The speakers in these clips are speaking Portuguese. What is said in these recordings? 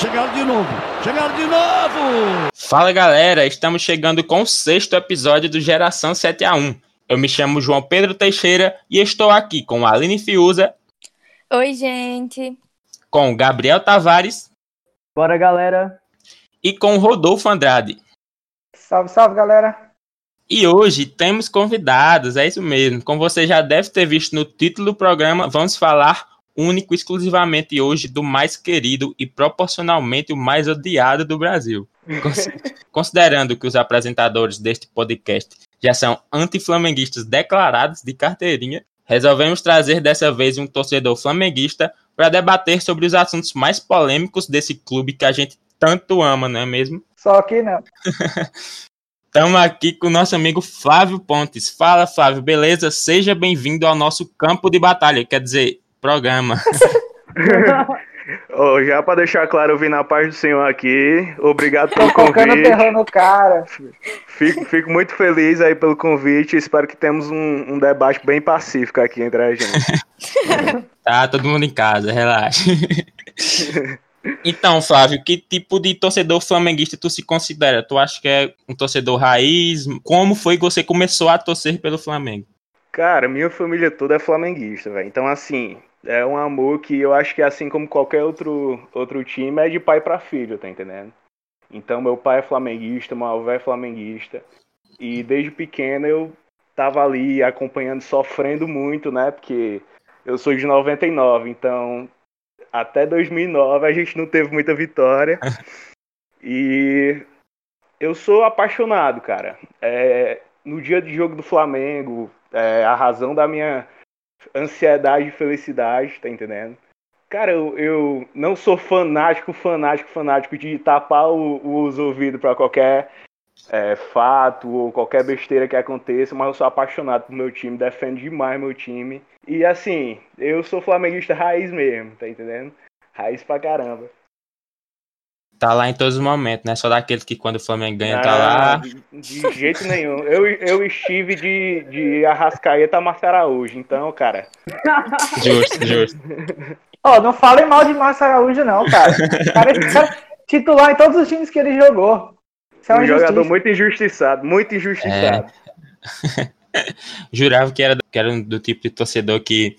Chegaram de novo. Chegaram de novo. Fala galera, estamos chegando com o sexto episódio do Geração 7 a 1. Eu me chamo João Pedro Teixeira e estou aqui com a Aline Fiuza. Oi, gente. Com o Gabriel Tavares. Bora, galera. E com o Rodolfo Andrade. Salve, salve, galera. E hoje temos convidados, é isso mesmo. Como você já deve ter visto no título do programa, vamos falar único exclusivamente hoje do mais querido e proporcionalmente o mais odiado do Brasil. Considerando que os apresentadores deste podcast já são antiflamenguistas declarados de carteirinha, resolvemos trazer dessa vez um torcedor flamenguista para debater sobre os assuntos mais polêmicos desse clube que a gente tanto ama, não é mesmo? Só que não. Estamos aqui com o nosso amigo Flávio Pontes. Fala, Flávio, beleza? Seja bem-vindo ao nosso campo de batalha, quer dizer, programa. oh, já para deixar claro, eu vim na paz do Senhor aqui. Obrigado pelo convite. terror no cara. Fico, fico, muito feliz aí pelo convite. Espero que temos um, um debate bem pacífico aqui entre a gente. tá, todo mundo em casa, relaxa. Então, Flávio, que tipo de torcedor flamenguista tu se considera? Tu acha que é um torcedor raiz? Como foi que você começou a torcer pelo Flamengo? Cara, minha família toda é flamenguista, velho. Então, assim, é um amor que eu acho que, assim como qualquer outro, outro time, é de pai para filho, tá entendendo? Então, meu pai é flamenguista, meu avô é flamenguista. E desde pequeno eu tava ali acompanhando, sofrendo muito, né? Porque eu sou de 99, então até 2009 a gente não teve muita vitória. e eu sou apaixonado, cara. É, no dia de jogo do Flamengo, é, a razão da minha ansiedade e felicidade, tá entendendo? Cara, eu, eu não sou fanático, fanático, fanático de tapar o, os ouvidos para qualquer é, fato ou qualquer besteira que aconteça, mas eu sou apaixonado por meu time, defendo demais meu time. E assim, eu sou flamenguista raiz mesmo, tá entendendo? Raiz pra caramba. Tá lá em todos os momentos, né? Só daqueles que quando o Flamengo ganha tá ah, tá lá. De, de, jeito nenhum. Eu, eu estive de, de Arrascaeta a Márcio Araújo, então, cara. Justo, justo. Ó, oh, não falem mal de Márcio Araújo, não, cara. O cara, cara titular em todos os times que ele jogou. É um jogador muito injustiçado, muito injustiçado. É... Jurava que era, que era do tipo de torcedor que,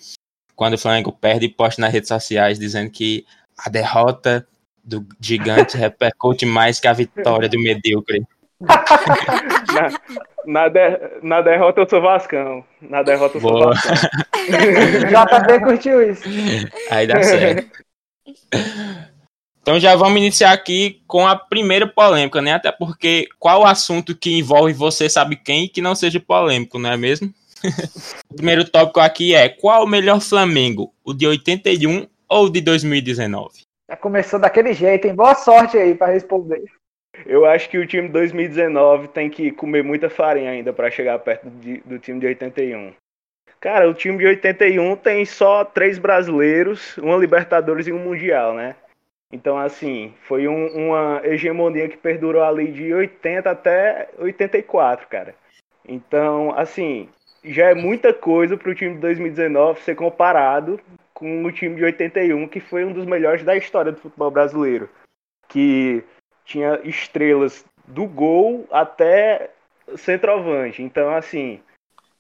quando o Flamengo perde, posta nas redes sociais dizendo que a derrota do gigante repercute mais que a vitória do medíocre. na, na, de, na, derrota eu sou Vascão. Na derrota eu sou Boa. Vascão. JB curtiu isso. Aí dá certo. Então já vamos iniciar aqui com a primeira polêmica, né? Até porque qual assunto que envolve você sabe quem que não seja polêmico, não é mesmo? o primeiro tópico aqui é qual o melhor Flamengo, o de 81 ou o de 2019? Já começou daquele jeito, hein? Boa sorte aí para responder. Eu acho que o time de 2019 tem que comer muita farinha ainda para chegar perto de, do time de 81. Cara, o time de 81 tem só três brasileiros, uma Libertadores e um Mundial, né? Então, assim, foi um, uma hegemonia que perdurou ali de 80 até 84, cara. Então, assim, já é muita coisa para o time de 2019 ser comparado com o time de 81, que foi um dos melhores da história do futebol brasileiro. Que tinha estrelas do gol até centroavante. Então, assim,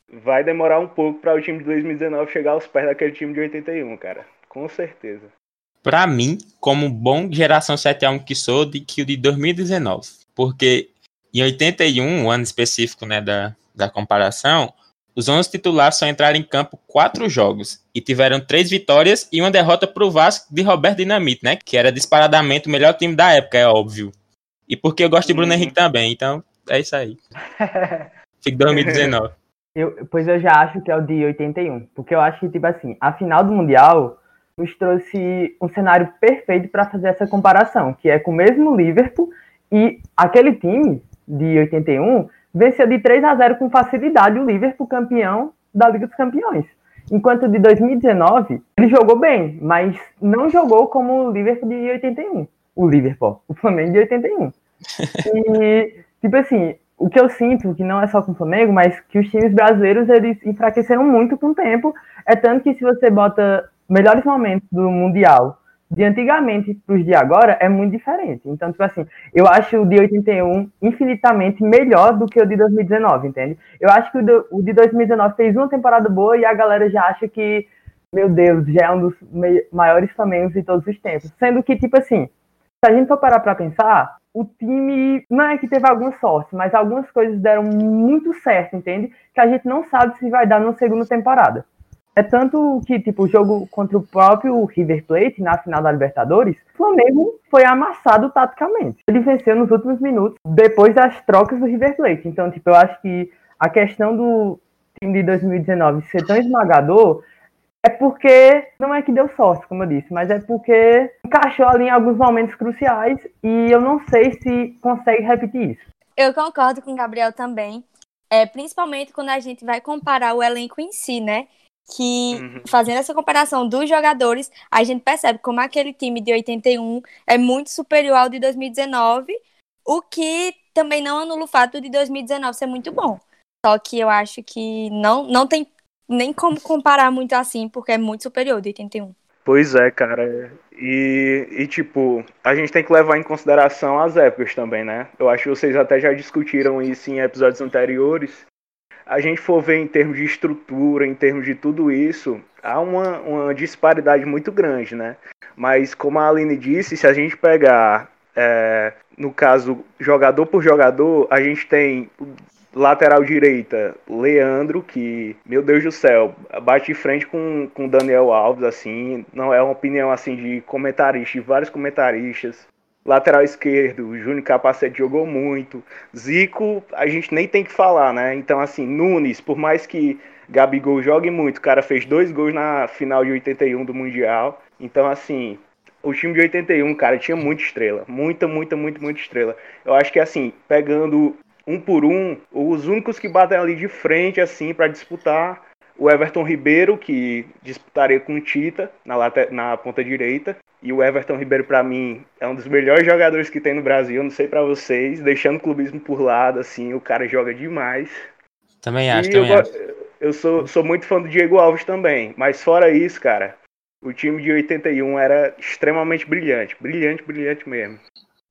vai demorar um pouco para o time de 2019 chegar aos pés daquele time de 81, cara. Com certeza para mim, como bom geração 7 a 1 que sou, de que o de 2019. Porque em 81, o ano específico né, da, da comparação, os 11 titulares só entraram em campo quatro jogos e tiveram três vitórias e uma derrota para o Vasco de Roberto Dinamite, né? Que era disparadamente o melhor time da época, é óbvio. E porque eu gosto de Bruno. Henrique também, então é isso aí. Fico 2019. Eu, pois eu já acho que é o de 81, porque eu acho que, tipo assim, a final do Mundial nos trouxe um cenário perfeito para fazer essa comparação, que é com o mesmo Liverpool e aquele time de 81 venceu de 3 a 0 com facilidade o Liverpool campeão da Liga dos Campeões. Enquanto de 2019, ele jogou bem, mas não jogou como o Liverpool de 81. O Liverpool, o Flamengo de 81. E, tipo assim, o que eu sinto, que não é só com o Flamengo, mas que os times brasileiros, eles enfraqueceram muito com o tempo. É tanto que se você bota melhores momentos do Mundial de antigamente para os de agora é muito diferente. Então, tipo assim, eu acho o de 81 infinitamente melhor do que o de 2019, entende? Eu acho que o de, o de 2019 fez uma temporada boa e a galera já acha que, meu Deus, já é um dos maiores Flamengo de todos os tempos. Sendo que, tipo assim, se a gente for parar para pensar, o time não é que teve alguma sorte, mas algumas coisas deram muito certo, entende? Que a gente não sabe se vai dar na segunda temporada. É tanto que, tipo, o jogo contra o próprio River Plate na final da Libertadores, o Flamengo foi amassado taticamente. Ele venceu nos últimos minutos, depois das trocas do River Plate. Então, tipo, eu acho que a questão do time de 2019 ser tão esmagador é porque não é que deu sorte, como eu disse, mas é porque encaixou ali em alguns momentos cruciais e eu não sei se consegue repetir isso. Eu concordo com o Gabriel também, é, principalmente quando a gente vai comparar o elenco em si, né? Que uhum. fazendo essa comparação dos jogadores, a gente percebe como aquele time de 81 é muito superior ao de 2019, o que também não anula o fato de 2019 ser muito bom. Só que eu acho que não, não tem nem como comparar muito assim, porque é muito superior de 81. Pois é, cara. E, e, tipo, a gente tem que levar em consideração as épocas também, né? Eu acho que vocês até já discutiram isso em episódios anteriores. A gente for ver em termos de estrutura, em termos de tudo isso, há uma, uma disparidade muito grande, né? Mas como a Aline disse, se a gente pegar, é, no caso, jogador por jogador, a gente tem Lateral direita, Leandro, que, meu Deus do céu, bate de frente com, com Daniel Alves, assim, não é uma opinião assim de comentarista, de vários comentaristas. Lateral esquerdo, Júnior Capacete jogou muito. Zico, a gente nem tem que falar, né? Então, assim, Nunes, por mais que Gabigol jogue muito, o cara fez dois gols na final de 81 do Mundial. Então, assim, o time de 81, cara, tinha muita estrela. Muita, muita, muita, muita estrela. Eu acho que, assim, pegando um por um, os únicos que batem ali de frente, assim, para disputar, o Everton Ribeiro, que disputaria com o Tita na, na ponta direita. E o Everton Ribeiro, para mim, é um dos melhores jogadores que tem no Brasil. Não sei para vocês, deixando o clubismo por lado, assim, o cara joga demais. Também acho, e também eu, acho. Eu sou, sou muito fã do Diego Alves também. Mas fora isso, cara, o time de 81 era extremamente brilhante. Brilhante, brilhante mesmo.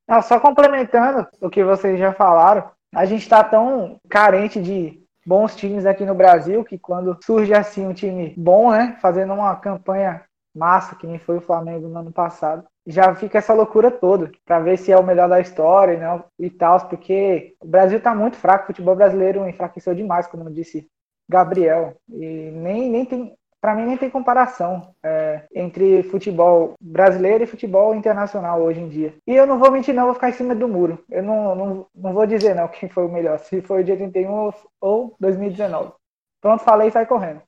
Não, só complementando o que vocês já falaram, a gente está tão carente de bons times aqui no Brasil que quando surge assim um time bom, né, fazendo uma campanha massa, que nem foi o Flamengo no ano passado, já fica essa loucura toda para ver se é o melhor da história né, e tal, porque o Brasil está muito fraco, o futebol brasileiro enfraqueceu demais, como disse Gabriel, e nem, nem tem para mim nem tem comparação é, entre futebol brasileiro e futebol internacional hoje em dia. E eu não vou mentir, não, vou ficar em cima do muro. Eu não, não, não vou dizer não quem foi o melhor, se foi de 81 ou 2019. Pronto, falei e sai correndo.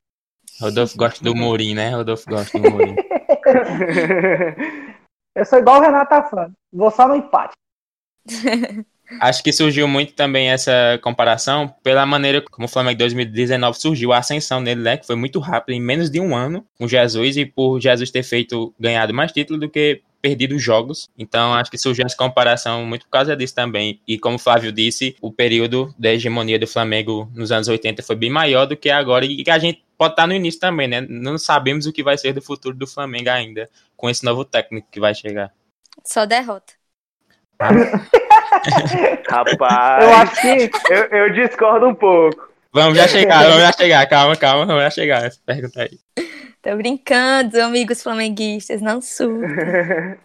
Rodolfo gosta do Mourinho, né? Rodolfo gosta do Mourinho. eu sou igual o Renato tá fã. Vou só no empate. Acho que surgiu muito também essa comparação pela maneira como o Flamengo 2019 surgiu, a ascensão nele, né? Que foi muito rápido, em menos de um ano, com Jesus, e por Jesus ter feito, ganhado mais títulos do que perdido jogos. Então, acho que surgiu essa comparação muito por causa disso também. E como o Flávio disse, o período da hegemonia do Flamengo nos anos 80 foi bem maior do que agora, e que a gente pode estar no início também, né? Não sabemos o que vai ser do futuro do Flamengo ainda, com esse novo técnico que vai chegar. Só derrota. Rapaz, eu acho que. Eu, eu, discordo um pouco. Vamos já chegar, vamos já chegar, calma, calma, vamos já chegar. Essa pergunta aí. Tô brincando, amigos flamenguistas, não surtam.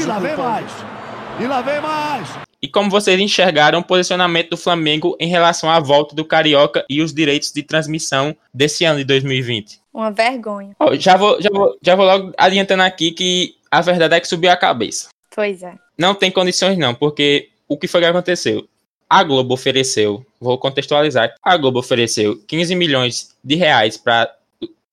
e lá vem mais! E lá vem mais! E como vocês enxergaram o posicionamento do Flamengo em relação à volta do Carioca e os direitos de transmissão desse ano de 2020? Uma vergonha. Oh, já, vou, já, vou, já vou logo adiantando aqui que a verdade é que subiu a cabeça. Pois é. Não tem condições não, porque o que foi que aconteceu? A Globo ofereceu, vou contextualizar, a Globo ofereceu 15 milhões de reais para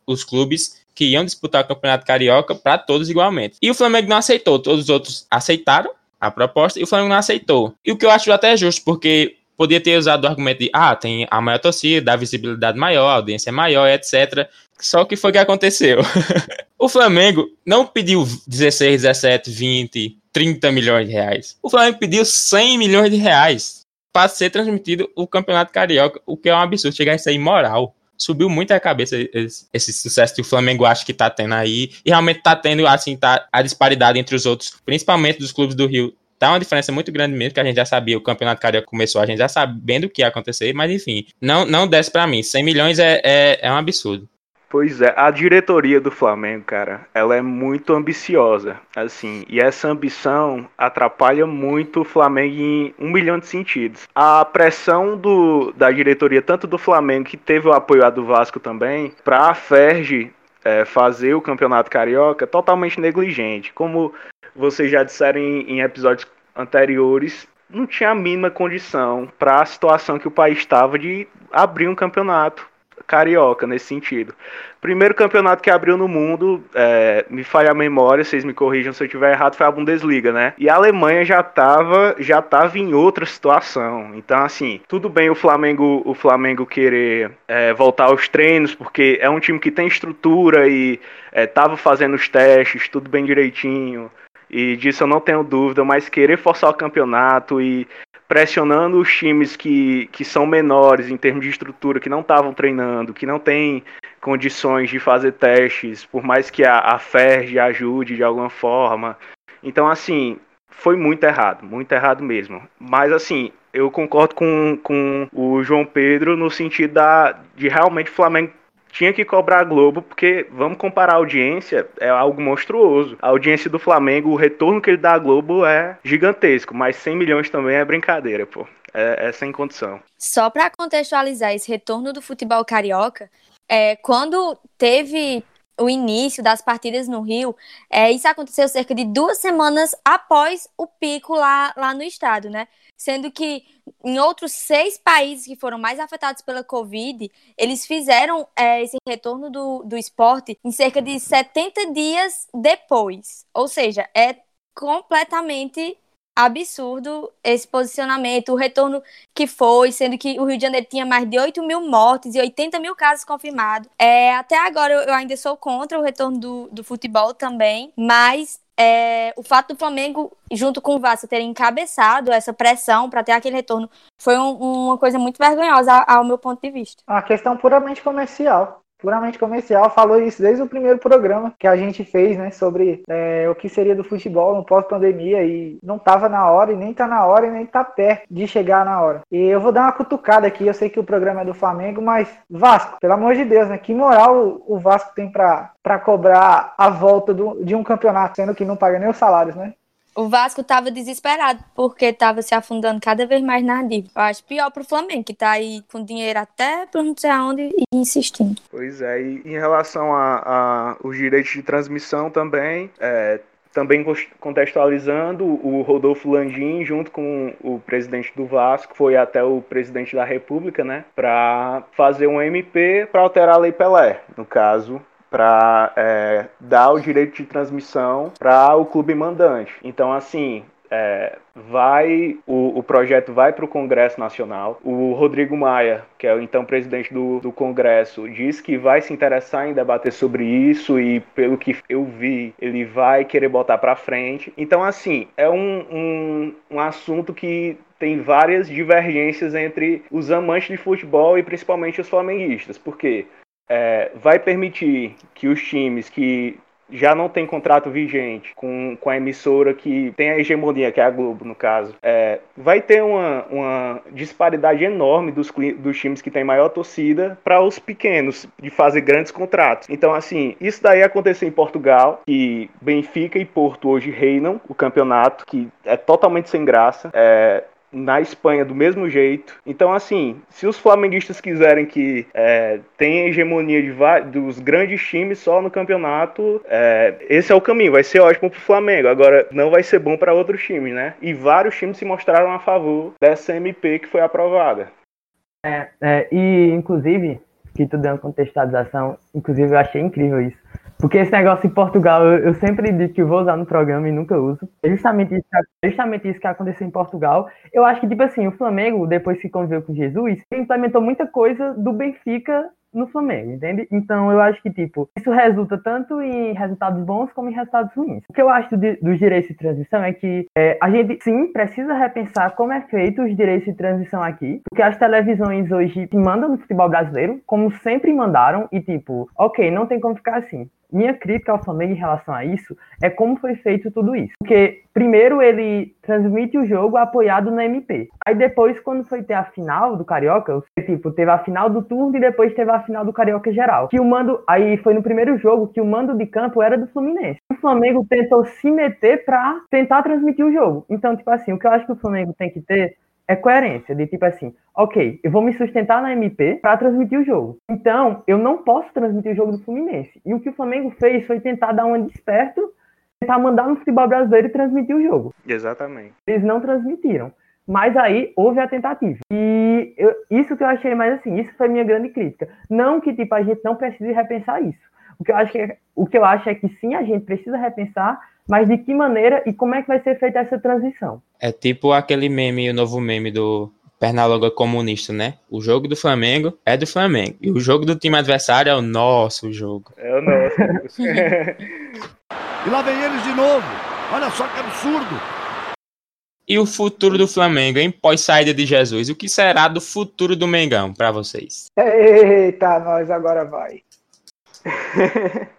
os clubes que iam disputar o Campeonato Carioca para todos igualmente. E o Flamengo não aceitou, todos os outros aceitaram a proposta e o Flamengo não aceitou. E o que eu acho até justo, porque podia ter usado o argumento de, ah, tem a maior torcida, a visibilidade maior, a audiência é maior, etc. Só que foi o que aconteceu. o Flamengo não pediu 16, 17, 20, 30 milhões de reais. O Flamengo pediu 100 milhões de reais para ser transmitido o Campeonato Carioca, o que é um absurdo, chegar a ser imoral. subiu muito a cabeça esse, esse, sucesso que o Flamengo acha que tá tendo aí. E realmente tá tendo, assim, tá a disparidade entre os outros, principalmente dos clubes do Rio. Tá uma diferença muito grande mesmo, que a gente já sabia, o Campeonato Carioca começou, a gente já sabendo o que ia acontecer, mas enfim, não, não desce para mim. 100 milhões é, é, é um absurdo. Pois é, a diretoria do Flamengo, cara, ela é muito ambiciosa, assim, e essa ambição atrapalha muito o Flamengo em um milhão de sentidos. A pressão do, da diretoria, tanto do Flamengo, que teve o apoio do Vasco também, para Ferge é, fazer o Campeonato Carioca, totalmente negligente. Como vocês já disseram em, em episódios anteriores, não tinha a mínima condição para a situação que o país estava de abrir um campeonato carioca nesse sentido. Primeiro campeonato que abriu no mundo, é, me falha a memória, vocês me corrijam se eu estiver errado, foi a Bundesliga, né? E a Alemanha já estava já tava em outra situação. Então, assim, tudo bem o Flamengo, o Flamengo querer é, voltar aos treinos, porque é um time que tem estrutura e é, fazendo os testes, tudo bem direitinho. E disso eu não tenho dúvida, mas querer forçar o campeonato e pressionando os times que, que são menores em termos de estrutura, que não estavam treinando, que não têm condições de fazer testes, por mais que a, a FERJ ajude de alguma forma. Então, assim, foi muito errado, muito errado mesmo. Mas, assim, eu concordo com, com o João Pedro no sentido da, de realmente o Flamengo tinha que cobrar a Globo, porque vamos comparar a audiência, é algo monstruoso. A audiência do Flamengo, o retorno que ele dá à Globo é gigantesco, mas 100 milhões também é brincadeira, pô. É, é sem condição. Só para contextualizar esse retorno do futebol carioca, é, quando teve o início das partidas no Rio, é, isso aconteceu cerca de duas semanas após o pico lá, lá no estado, né? Sendo que em outros seis países que foram mais afetados pela Covid, eles fizeram é, esse retorno do, do esporte em cerca de 70 dias depois. Ou seja, é completamente absurdo esse posicionamento, o retorno que foi, sendo que o Rio de Janeiro tinha mais de 8 mil mortes e 80 mil casos confirmados. É, até agora eu, eu ainda sou contra o retorno do, do futebol também, mas é, o fato do Flamengo, junto com o Vasco, terem encabeçado essa pressão para ter aquele retorno foi um, uma coisa muito vergonhosa ao meu ponto de vista. Uma questão puramente comercial puramente comercial, falou isso desde o primeiro programa que a gente fez, né, sobre é, o que seria do futebol no pós-pandemia e não estava na hora e nem está na hora e nem está perto de chegar na hora. E eu vou dar uma cutucada aqui, eu sei que o programa é do Flamengo, mas Vasco, pelo amor de Deus, né, que moral o Vasco tem para cobrar a volta do, de um campeonato, sendo que não paga nem os salários, né? O Vasco estava desesperado porque estava se afundando cada vez mais na dívida. Eu acho pior para o Flamengo, que está aí com dinheiro até para não sei aonde e insistindo. Pois é, e em relação a, a os direitos de transmissão também, é, também contextualizando, o Rodolfo Landim, junto com o presidente do Vasco, foi até o presidente da República, né, para fazer um MP para alterar a Lei Pelé, no caso, para é, dar o direito de transmissão para o clube mandante. Então, assim, é, vai o, o, projeto vai para o Congresso Nacional. O Rodrigo Maia, que é o então presidente do, do Congresso, diz que vai se interessar em debater sobre isso e, pelo que eu vi, ele vai querer botar para frente. Então, assim, é um, um, um assunto que tem várias divergências entre os amantes de futebol e principalmente os flamenguistas. Por quê? É, vai permitir que os times que já não tem contrato vigente com, com a emissora que tem a hegemonia, que é a Globo, no caso, é, vai ter uma, uma disparidade enorme dos, dos times que têm maior torcida para os pequenos, de fazer grandes contratos. Então, assim, isso daí aconteceu em Portugal, que Benfica e Porto hoje reinam o campeonato, que é totalmente sem graça. É, na Espanha do mesmo jeito. Então, assim, se os flamenguistas quiserem que é, tenha hegemonia de dos grandes times só no campeonato, é, esse é o caminho. Vai ser ótimo pro Flamengo. Agora, não vai ser bom para outros times, né? E vários times se mostraram a favor dessa MP que foi aprovada. É, é e, inclusive, que tu deu uma contextualização, inclusive eu achei incrível isso. Porque esse negócio em Portugal, eu, eu, sempre digo que vou usar no programa e nunca uso. É justamente isso, justamente isso que aconteceu em Portugal. Eu acho que, tipo assim, o Flamengo, depois que conviveu com Jesus, implementou muita coisa do Benfica no Flamengo, entende? Então eu acho que, tipo, isso resulta tanto em resultados bons como em resultados ruins. O que eu acho de, dos direitos de transição é que é, a gente, sim, precisa repensar como é feito os direitos de transição aqui, porque as televisões hoje mandam no futebol brasileiro, como sempre mandaram, e tipo, ok, não tem como ficar assim minha crítica ao Flamengo em relação a isso é como foi feito tudo isso. Porque, primeiro, ele transmite o jogo apoiado no MP. Aí depois, quando foi ter a final do Carioca, tipo, teve a final do turno e depois teve a final do Carioca geral. Que o mando. Aí foi no primeiro jogo que o mando de campo era do Fluminense. O Flamengo tentou se meter pra tentar transmitir o jogo. Então, tipo assim, o que eu acho que o Flamengo tem que ter é coerência, de tipo assim, ok, eu vou me sustentar na MP para transmitir o jogo. Então, eu não posso transmitir o jogo do Fluminense. E o que o Flamengo fez foi tentar dar um desperto, tentar mandar no futebol brasileiro e transmitir o jogo. Exatamente. Eles não transmitiram. Mas aí houve a tentativa. E eu, isso que eu achei mais assim, isso foi minha grande crítica. Não que tipo a gente não precise repensar isso. O que eu acho que é, o que eu acho é que sim, a gente precisa repensar, mas de que maneira e como é que vai ser feita essa transição? É tipo aquele meme, o novo meme do Pernalonga comunista, né? O jogo do Flamengo é do Flamengo. E o jogo do time adversário é o nosso jogo. É o nosso. e lá vem eles de novo. Olha só que absurdo. E o futuro do Flamengo, hein? Pós saída de Jesus. O que será do futuro do Mengão para vocês? Eita, nós agora vai.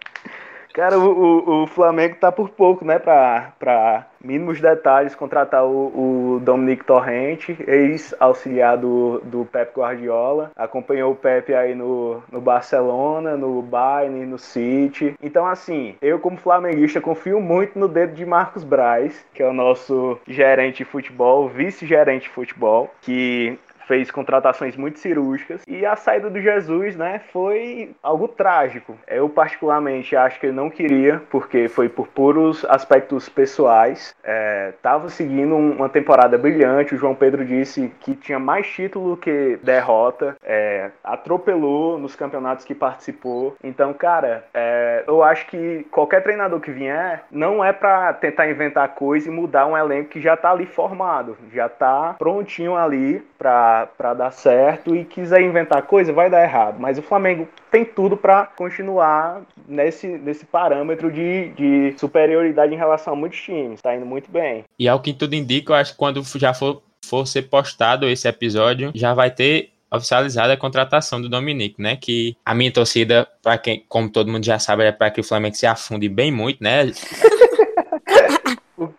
Cara, o, o, Flamengo tá por pouco, né, para mínimos detalhes, contratar o, o Dominique Torrente, ex-auxiliar do, do Pep Guardiola. Acompanhou o Pep aí no, no Barcelona, no Bayern, no City. Então, assim, eu como flamenguista confio muito no dedo de Marcos Braz, que é o nosso gerente de futebol, vice-gerente de futebol, que fez contratações muito cirúrgicas e a saída do Jesus, né, foi algo trágico. Eu particularmente acho que ele não queria, porque foi por puros aspectos pessoais. É, tava seguindo uma temporada brilhante. O João Pedro disse que tinha mais título que derrota, é, atropelou nos campeonatos que participou. Então, cara, é, eu acho que qualquer treinador que vier não é para tentar inventar coisa e mudar um elenco que já tá ali formado, já tá prontinho ali para para dar certo e quiser inventar coisa, vai dar errado. Mas o Flamengo tem tudo para continuar nesse, nesse parâmetro de, de superioridade em relação a muitos times. Está indo muito bem. E ao que tudo indica, eu acho que quando já for, for ser postado esse episódio, já vai ter oficializada a contratação do Dominique, né? Que a minha torcida, para quem, como todo mundo já sabe, é para que o Flamengo se afunde bem muito, né? o,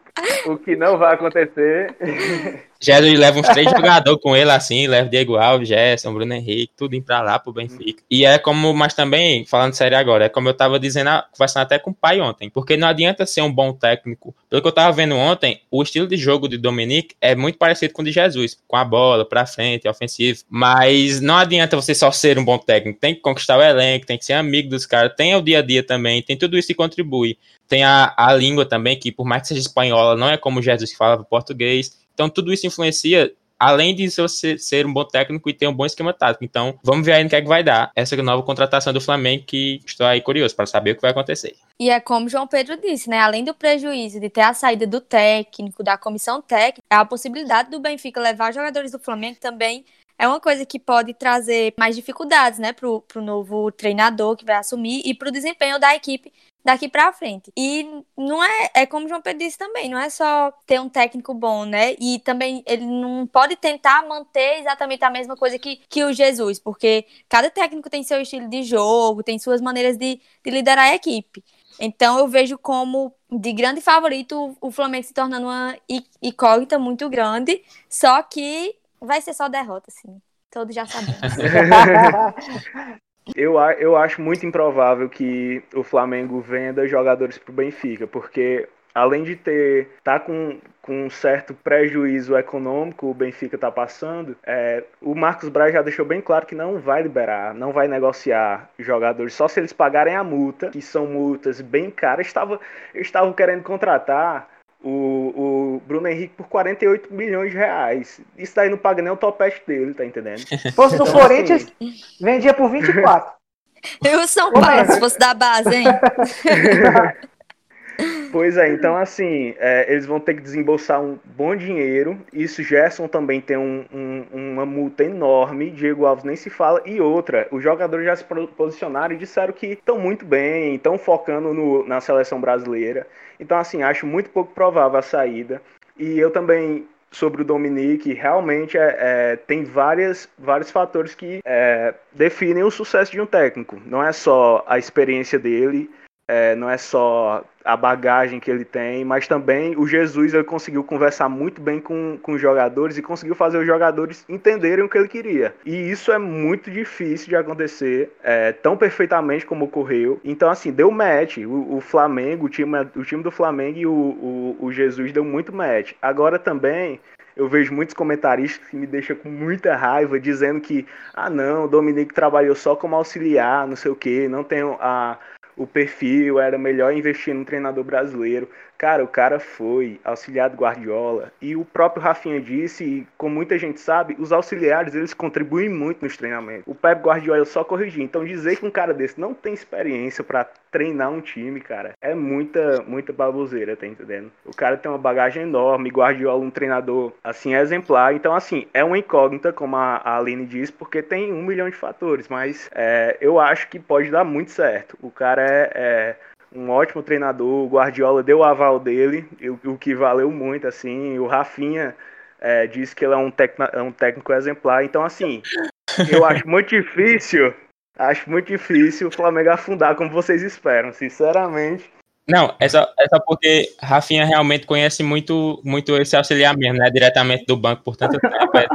o que não vai acontecer. Jesus leva uns três jogadores com ele assim, leva Diego Alves, Gerson, Bruno Henrique, tudo indo pra lá pro Benfica. E é como, mas também, falando sério agora, é como eu tava dizendo, conversando até com o pai ontem, porque não adianta ser um bom técnico. Pelo que eu tava vendo ontem, o estilo de jogo de Dominique é muito parecido com o de Jesus, com a bola pra frente, ofensivo. Mas não adianta você só ser um bom técnico, tem que conquistar o elenco, tem que ser amigo dos caras, tem o dia a dia também, tem tudo isso que contribui. Tem a, a língua também, que por mais que seja espanhola, não é como Jesus que falava português. Então, tudo isso influencia além de você ser um bom técnico e ter um bom esquema tático. Então, vamos ver aí no que é que vai dar essa nova contratação do Flamengo, que estou aí curioso para saber o que vai acontecer. E é como João Pedro disse, né? Além do prejuízo de ter a saída do técnico, da comissão técnica, a possibilidade do Benfica levar jogadores do Flamengo também é uma coisa que pode trazer mais dificuldades, né, pro, pro novo treinador que vai assumir e pro desempenho da equipe daqui para frente. E não é, é como o João Pedro disse também, não é só ter um técnico bom, né? E também ele não pode tentar manter exatamente a mesma coisa que, que o Jesus, porque cada técnico tem seu estilo de jogo, tem suas maneiras de, de liderar a equipe. Então eu vejo como de grande favorito o Flamengo se tornando uma incógnita muito grande, só que vai ser só derrota, assim. Todos já sabemos. Eu, eu acho muito improvável que o Flamengo venda jogadores para o Benfica, porque além de ter tá com, com um certo prejuízo econômico o Benfica está passando, é, o Marcos Braz já deixou bem claro que não vai liberar, não vai negociar jogadores só se eles pagarem a multa, que são multas bem caras. Estava, estavam querendo contratar o, o Bruno Henrique por 48 milhões de reais. Isso daí não paga nem o topete dele, tá entendendo? Se fosse do então, Corinthians, assim... vendia por 24. Eu São Paulo, se fosse da base, hein? Pois é, então assim, é, eles vão ter que desembolsar um bom dinheiro. Isso Gerson também tem um, um, uma multa enorme. Diego Alves nem se fala. E outra, os jogadores já se posicionaram e disseram que estão muito bem, estão focando no, na seleção brasileira. Então, assim, acho muito pouco provável a saída. E eu também sobre o Dominique, realmente é, é, tem várias, vários fatores que é, definem o sucesso de um técnico. Não é só a experiência dele, é, não é só a bagagem que ele tem, mas também o Jesus ele conseguiu conversar muito bem com, com os jogadores e conseguiu fazer os jogadores entenderem o que ele queria. E isso é muito difícil de acontecer é, tão perfeitamente como ocorreu. Então, assim, deu match. O, o Flamengo, o time, o time do Flamengo e o, o, o Jesus deu muito match. Agora também eu vejo muitos comentaristas que me deixam com muita raiva dizendo que, ah não, o Dominique trabalhou só como auxiliar, não sei o que, não tem a, o perfil, era melhor investir num treinador brasileiro. Cara, o cara foi auxiliar do Guardiola e o próprio Rafinha disse, e como muita gente sabe, os auxiliares eles contribuem muito nos treinamentos. O Pep Guardiola só corrigir. Então dizer que um cara desse não tem experiência para treinar um time, cara, é muita muita baboseira, tá entendendo? O cara tem uma bagagem enorme, Guardiola um treinador assim exemplar. Então assim, é uma incógnita, como a, Aline disse, porque tem um milhão de fatores, mas é, eu acho que pode dar muito certo. O cara é, é um ótimo treinador. O Guardiola deu o aval dele, o, que valeu muito, assim. O Rafinha é, disse que ele é um, é um técnico exemplar. Então, assim, eu acho muito difícil, acho muito difícil o Flamengo afundar como vocês esperam, sinceramente. Não, é só, é só porque Rafinha realmente conhece muito, muito esse auxiliar mesmo, né? Diretamente do banco por tanto tempo. É.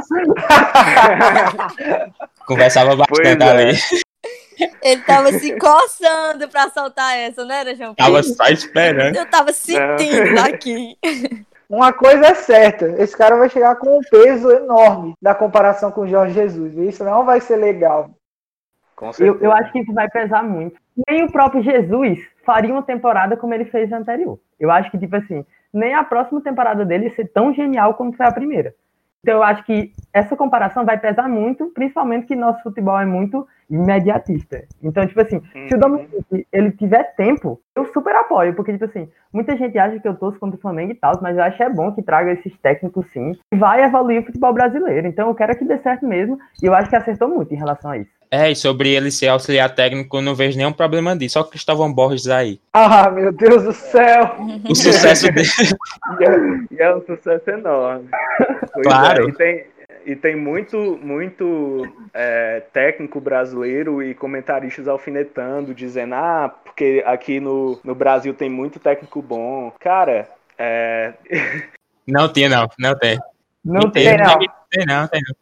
Conversava bastante é. ali. Ele tava se coçando pra soltar essa, né, era, João Tava só esperando. Eu tava sentindo aqui. Uma coisa é certa, esse cara vai chegar com um peso enorme da comparação com o Jorge Jesus. E isso não vai ser legal. Eu, eu acho que isso vai pesar muito. Nem o próprio Jesus faria uma temporada como ele fez na anterior. Eu acho que, tipo assim, nem a próxima temporada dele ia ser tão genial como foi a primeira. Então eu acho que essa comparação vai pesar muito, principalmente que nosso futebol é muito imediatista. Então, tipo assim, uhum. se o uhum. Dominique ele tiver tempo, eu super apoio, porque, tipo assim, muita gente acha que eu torço contra o Flamengo e tal, mas eu acho que é bom que traga esses técnicos sim, e vai evoluir o futebol brasileiro. Então eu quero que dê certo mesmo, e eu acho que acertou muito em relação a isso. É, e sobre ele ser auxiliar técnico, eu não vejo nenhum problema disso. Só o Cristóvão Borges aí. Ah, meu Deus do céu! O sucesso dele. e, é, e é um sucesso enorme. É, claro. E tem, e tem muito, muito é, técnico brasileiro e comentaristas alfinetando, dizendo, ah, porque aqui no, no Brasil tem muito técnico bom. Cara, é... Não tem, não, não tem. Não tem, não. Tem, tem, não, tem não.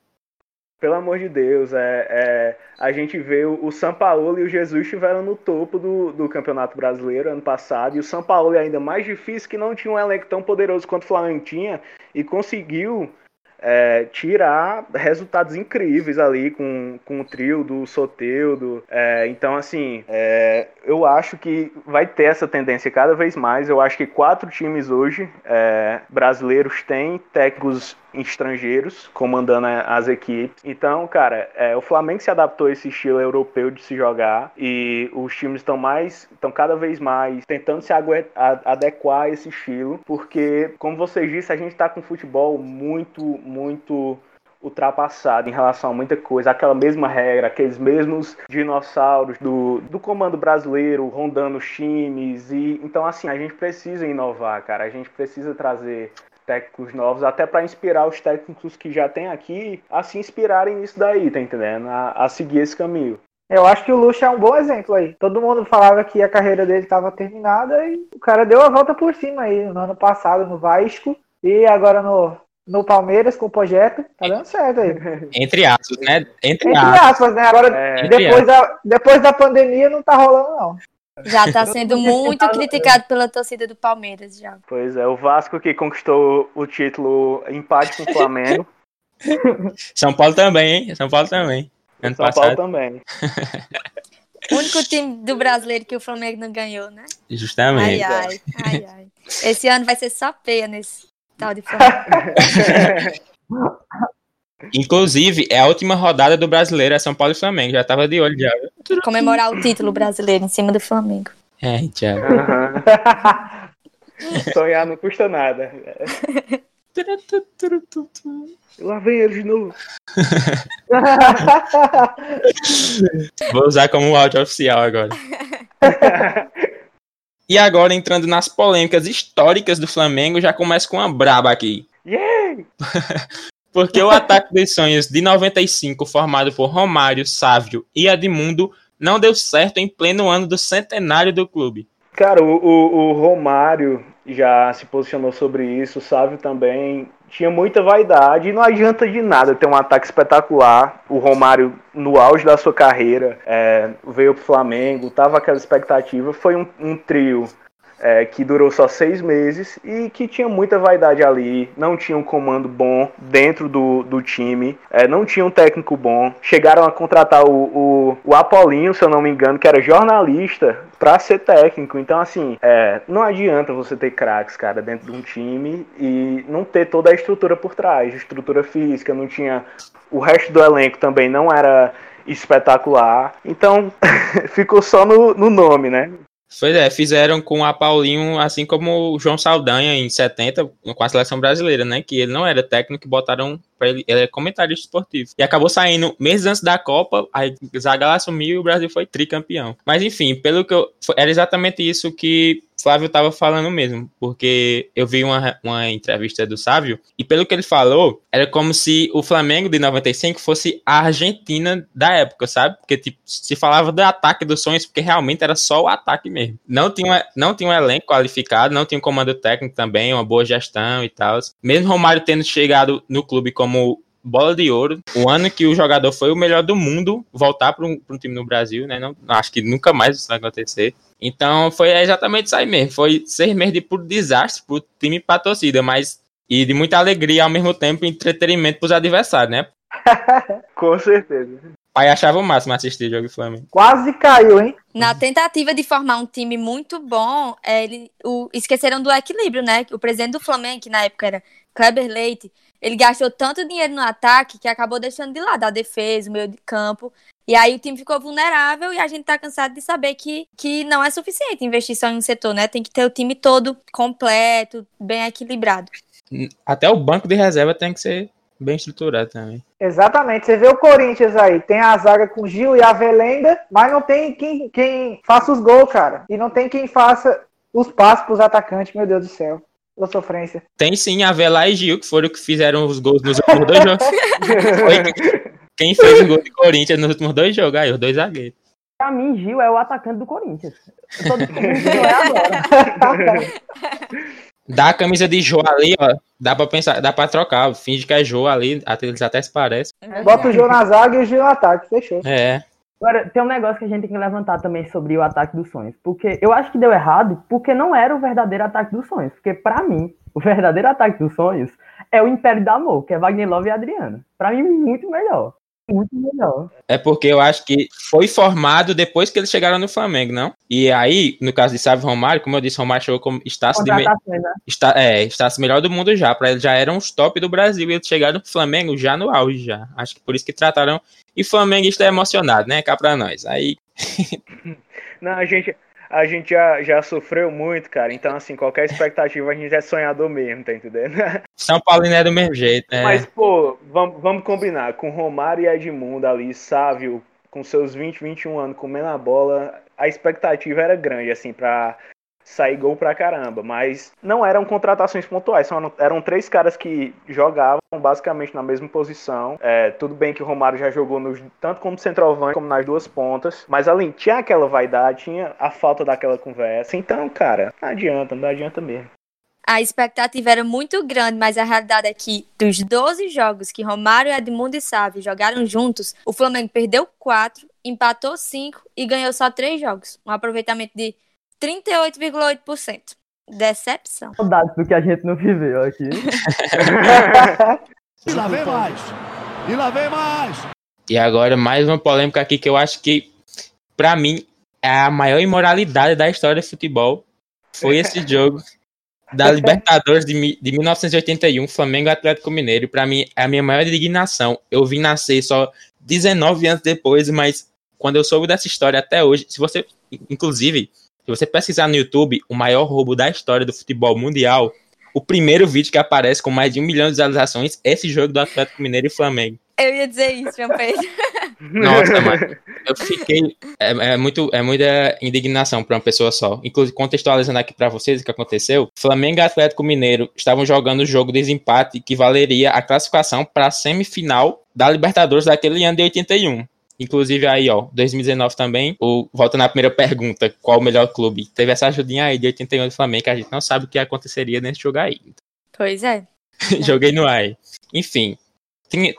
Pelo amor de Deus, é, é, a gente vê o, o São Paulo e o Jesus estiveram no topo do, do Campeonato Brasileiro ano passado, e o São Paulo é ainda mais difícil que não tinha um elenco tão poderoso quanto o Flamengo tinha, e conseguiu é, tirar resultados incríveis ali com, com o trio do Soteudo. É, então, assim, é, eu acho que vai ter essa tendência cada vez mais. Eu acho que quatro times hoje é, brasileiros têm técnicos estrangeiros comandando as equipes. Então, cara, é, o Flamengo se adaptou a esse estilo europeu de se jogar e os times estão mais, estão cada vez mais tentando se adequar a esse estilo, porque, como vocês disseram, a gente está com futebol muito, muito ultrapassado em relação a muita coisa, aquela mesma regra, aqueles mesmos dinossauros do, do comando brasileiro rondando os times e então assim a gente precisa inovar, cara, a gente precisa trazer técnicos novos, até para inspirar os técnicos que já tem aqui a se inspirarem nisso daí, tá entendendo? A, a seguir esse caminho. Eu acho que o Luxo é um bom exemplo aí. Todo mundo falava que a carreira dele estava terminada e o cara deu a volta por cima aí no ano passado no Vasco e agora no, no Palmeiras com o projeto. Tá dando certo aí. Entre aspas, né? Entre, Entre aspas. aspas, né? Agora, é, depois, da, depois da pandemia, não tá rolando, não. Já está sendo muito criticado pela torcida do Palmeiras já. Pois é, o Vasco que conquistou o título empate com o Flamengo. São Paulo também, hein? São Paulo também. Ano São passado. Paulo também. o único time do brasileiro que o Flamengo não ganhou, né? Justamente. Ai, ai, ai, ai. Esse ano vai ser só peia nesse tal de Flamengo. Inclusive, é a última rodada do brasileiro, é São Paulo e Flamengo. Já tava de olho já. Comemorar o título brasileiro em cima do Flamengo. É, Thiago. Sonhar não custa nada. Lá vem ele de novo. Vou usar como áudio oficial agora. E agora, entrando nas polêmicas históricas do Flamengo, já começa com uma braba aqui. Yeah! Porque o ataque dos sonhos de 95, formado por Romário, Sávio e Edmundo, não deu certo em pleno ano do centenário do clube. Cara, o, o, o Romário já se posicionou sobre isso, o Sávio também tinha muita vaidade e não adianta de nada ter um ataque espetacular. O Romário, no auge da sua carreira, é, veio pro Flamengo, tava aquela expectativa. Foi um, um trio é, que durou só seis meses e que tinha muita vaidade ali, não tinha um comando bom dentro do, do time, é, não tinha um técnico bom. Chegaram a contratar o, o, o Apolinho, se eu não me engano, que era jornalista, para ser técnico. Então, assim, é, não adianta você ter craques, cara, dentro de um time e não ter toda a estrutura por trás, estrutura física, não tinha. O resto do elenco também não era espetacular. Então, ficou só no, no nome, né? Pois é, fizeram com a Paulinho, assim como o João Saldanha em 70, com a seleção brasileira, né? Que ele não era técnico botaram ele, ele é comentarista esportivo. E acabou saindo meses antes da Copa, aí Zagallo assumiu e o Brasil foi tricampeão. Mas enfim, pelo que eu. Era exatamente isso que Flávio estava falando mesmo, porque eu vi uma, uma entrevista do Sávio, e pelo que ele falou, era como se o Flamengo de 95 fosse a Argentina da época, sabe? Porque tipo, se falava do ataque dos sonhos, porque realmente era só o ataque mesmo. Não tinha, não tinha um elenco qualificado, não tinha um comando técnico também, uma boa gestão e tal. Mesmo Romário tendo chegado no clube como bola de ouro. O ano que o jogador foi o melhor do mundo, voltar para um, um, time no Brasil, né? Não, acho que nunca mais isso vai acontecer. Então foi exatamente isso aí mesmo. Foi seis meses de puro desastre pro time e pra torcida, mas e de muita alegria ao mesmo tempo entretenimento pros adversários, né? Com certeza. Pai achava o máximo assistir o jogo do Flamengo. Quase caiu, hein? Na tentativa de formar um time muito bom, é, ele, o, esqueceram do equilíbrio, né? O presidente do Flamengo, que na época era Kleber Leite, ele gastou tanto dinheiro no ataque que acabou deixando de lado a defesa, o meio de campo. E aí o time ficou vulnerável e a gente tá cansado de saber que, que não é suficiente investir só em um setor, né? Tem que ter o time todo completo, bem equilibrado. Até o banco de reserva tem que ser bem estruturado também. Exatamente. Você vê o Corinthians aí, tem a zaga com Gil e a Velenda, mas não tem quem, quem faça os gols, cara. E não tem quem faça os passos pros atacantes, meu Deus do céu da sofrência. Tem sim a Vela e Gil, que foram que fizeram os gols nos últimos dois jogos. Foi quem fez o gol do Corinthians nos últimos dois jogos, aí, os dois zagueiros. Pra mim, Gil é o atacante do Corinthians. Eu tô descobrindo que não é agora. Dá a camisa de Jô ali, ó. Dá pra pensar, dá pra trocar. Finge que é Jô ali, eles até se parecem. Bota o Jô na zaga e o Gil no ataque, fechou. É. Agora, tem um negócio que a gente tem que levantar também sobre o ataque dos sonhos. Porque eu acho que deu errado porque não era o verdadeiro ataque dos sonhos. Porque, para mim, o verdadeiro ataque dos sonhos é o Império do Amor, que é Wagner Love e Adriana. Para mim, muito melhor. Muito melhor. É porque eu acho que foi formado depois que eles chegaram no Flamengo, não? E aí, no caso de Sávio Romário, como eu disse, Romário chegou como estácio de me... né? está, é, estácio melhor do mundo já. Para eles já eram os top do Brasil e eles chegaram no Flamengo já no auge já. Acho que por isso que trataram e flamenguista é emocionado, né? Cá pra nós. Aí. Não, gente, a gente já, já sofreu muito, cara. Então, assim, qualquer expectativa a gente é sonhador mesmo, tá entendendo? São Paulino é do mesmo jeito, né? Mas, pô, vamos, vamos combinar. Com Romário e Edmundo ali, Sávio, com seus 20, 21 anos, comendo a bola, a expectativa era grande, assim, pra sair gol pra caramba, mas não eram contratações pontuais, são, eram três caras que jogavam basicamente na mesma posição. É, tudo bem que o Romário já jogou tanto como centroavante como nas duas pontas, mas além tinha aquela vaidade, tinha a falta daquela conversa. Então, cara, não adianta, não adianta mesmo. A expectativa era muito grande, mas a realidade é que dos 12 jogos que Romário, Edmundo e Sávio jogaram juntos, o Flamengo perdeu 4, empatou 5 e ganhou só 3 jogos. Um aproveitamento de 38,8%. Decepção. Saudades do que a gente não viveu aqui. e lá vem mais. E lá vem mais. E agora mais uma polêmica aqui que eu acho que, para mim, é a maior imoralidade da história do futebol. Foi esse jogo da Libertadores de, de 1981, Flamengo Atlético Mineiro. Para mim, é a minha maior indignação. Eu vim nascer só 19 anos depois, mas quando eu soube dessa história até hoje, se você, inclusive, Se você pesquisar no YouTube o maior roubo da história do futebol mundial, o primeiro vídeo que aparece com mais de um milhão de visualizações é esse jogo do Atlético Mineiro e Flamengo. Eu ia dizer isso, João Pedro. Nossa, mano. Eu fiquei. É, é, muito, é muita indignação para uma pessoa só. Inclusive, contextualizando aqui para vocês o que aconteceu: Flamengo e Atlético Mineiro estavam jogando o jogo de desempate que valeria a classificação para a semifinal da Libertadores daquele ano de 81. Inclusive aí, ó, 2019 também, o, volta na primeira pergunta, qual o melhor clube? Teve essa ajudinha aí de 81 do Flamengo, que a gente não sabe o que aconteceria nesse jogo aí. Pois é. Joguei no ar. Enfim,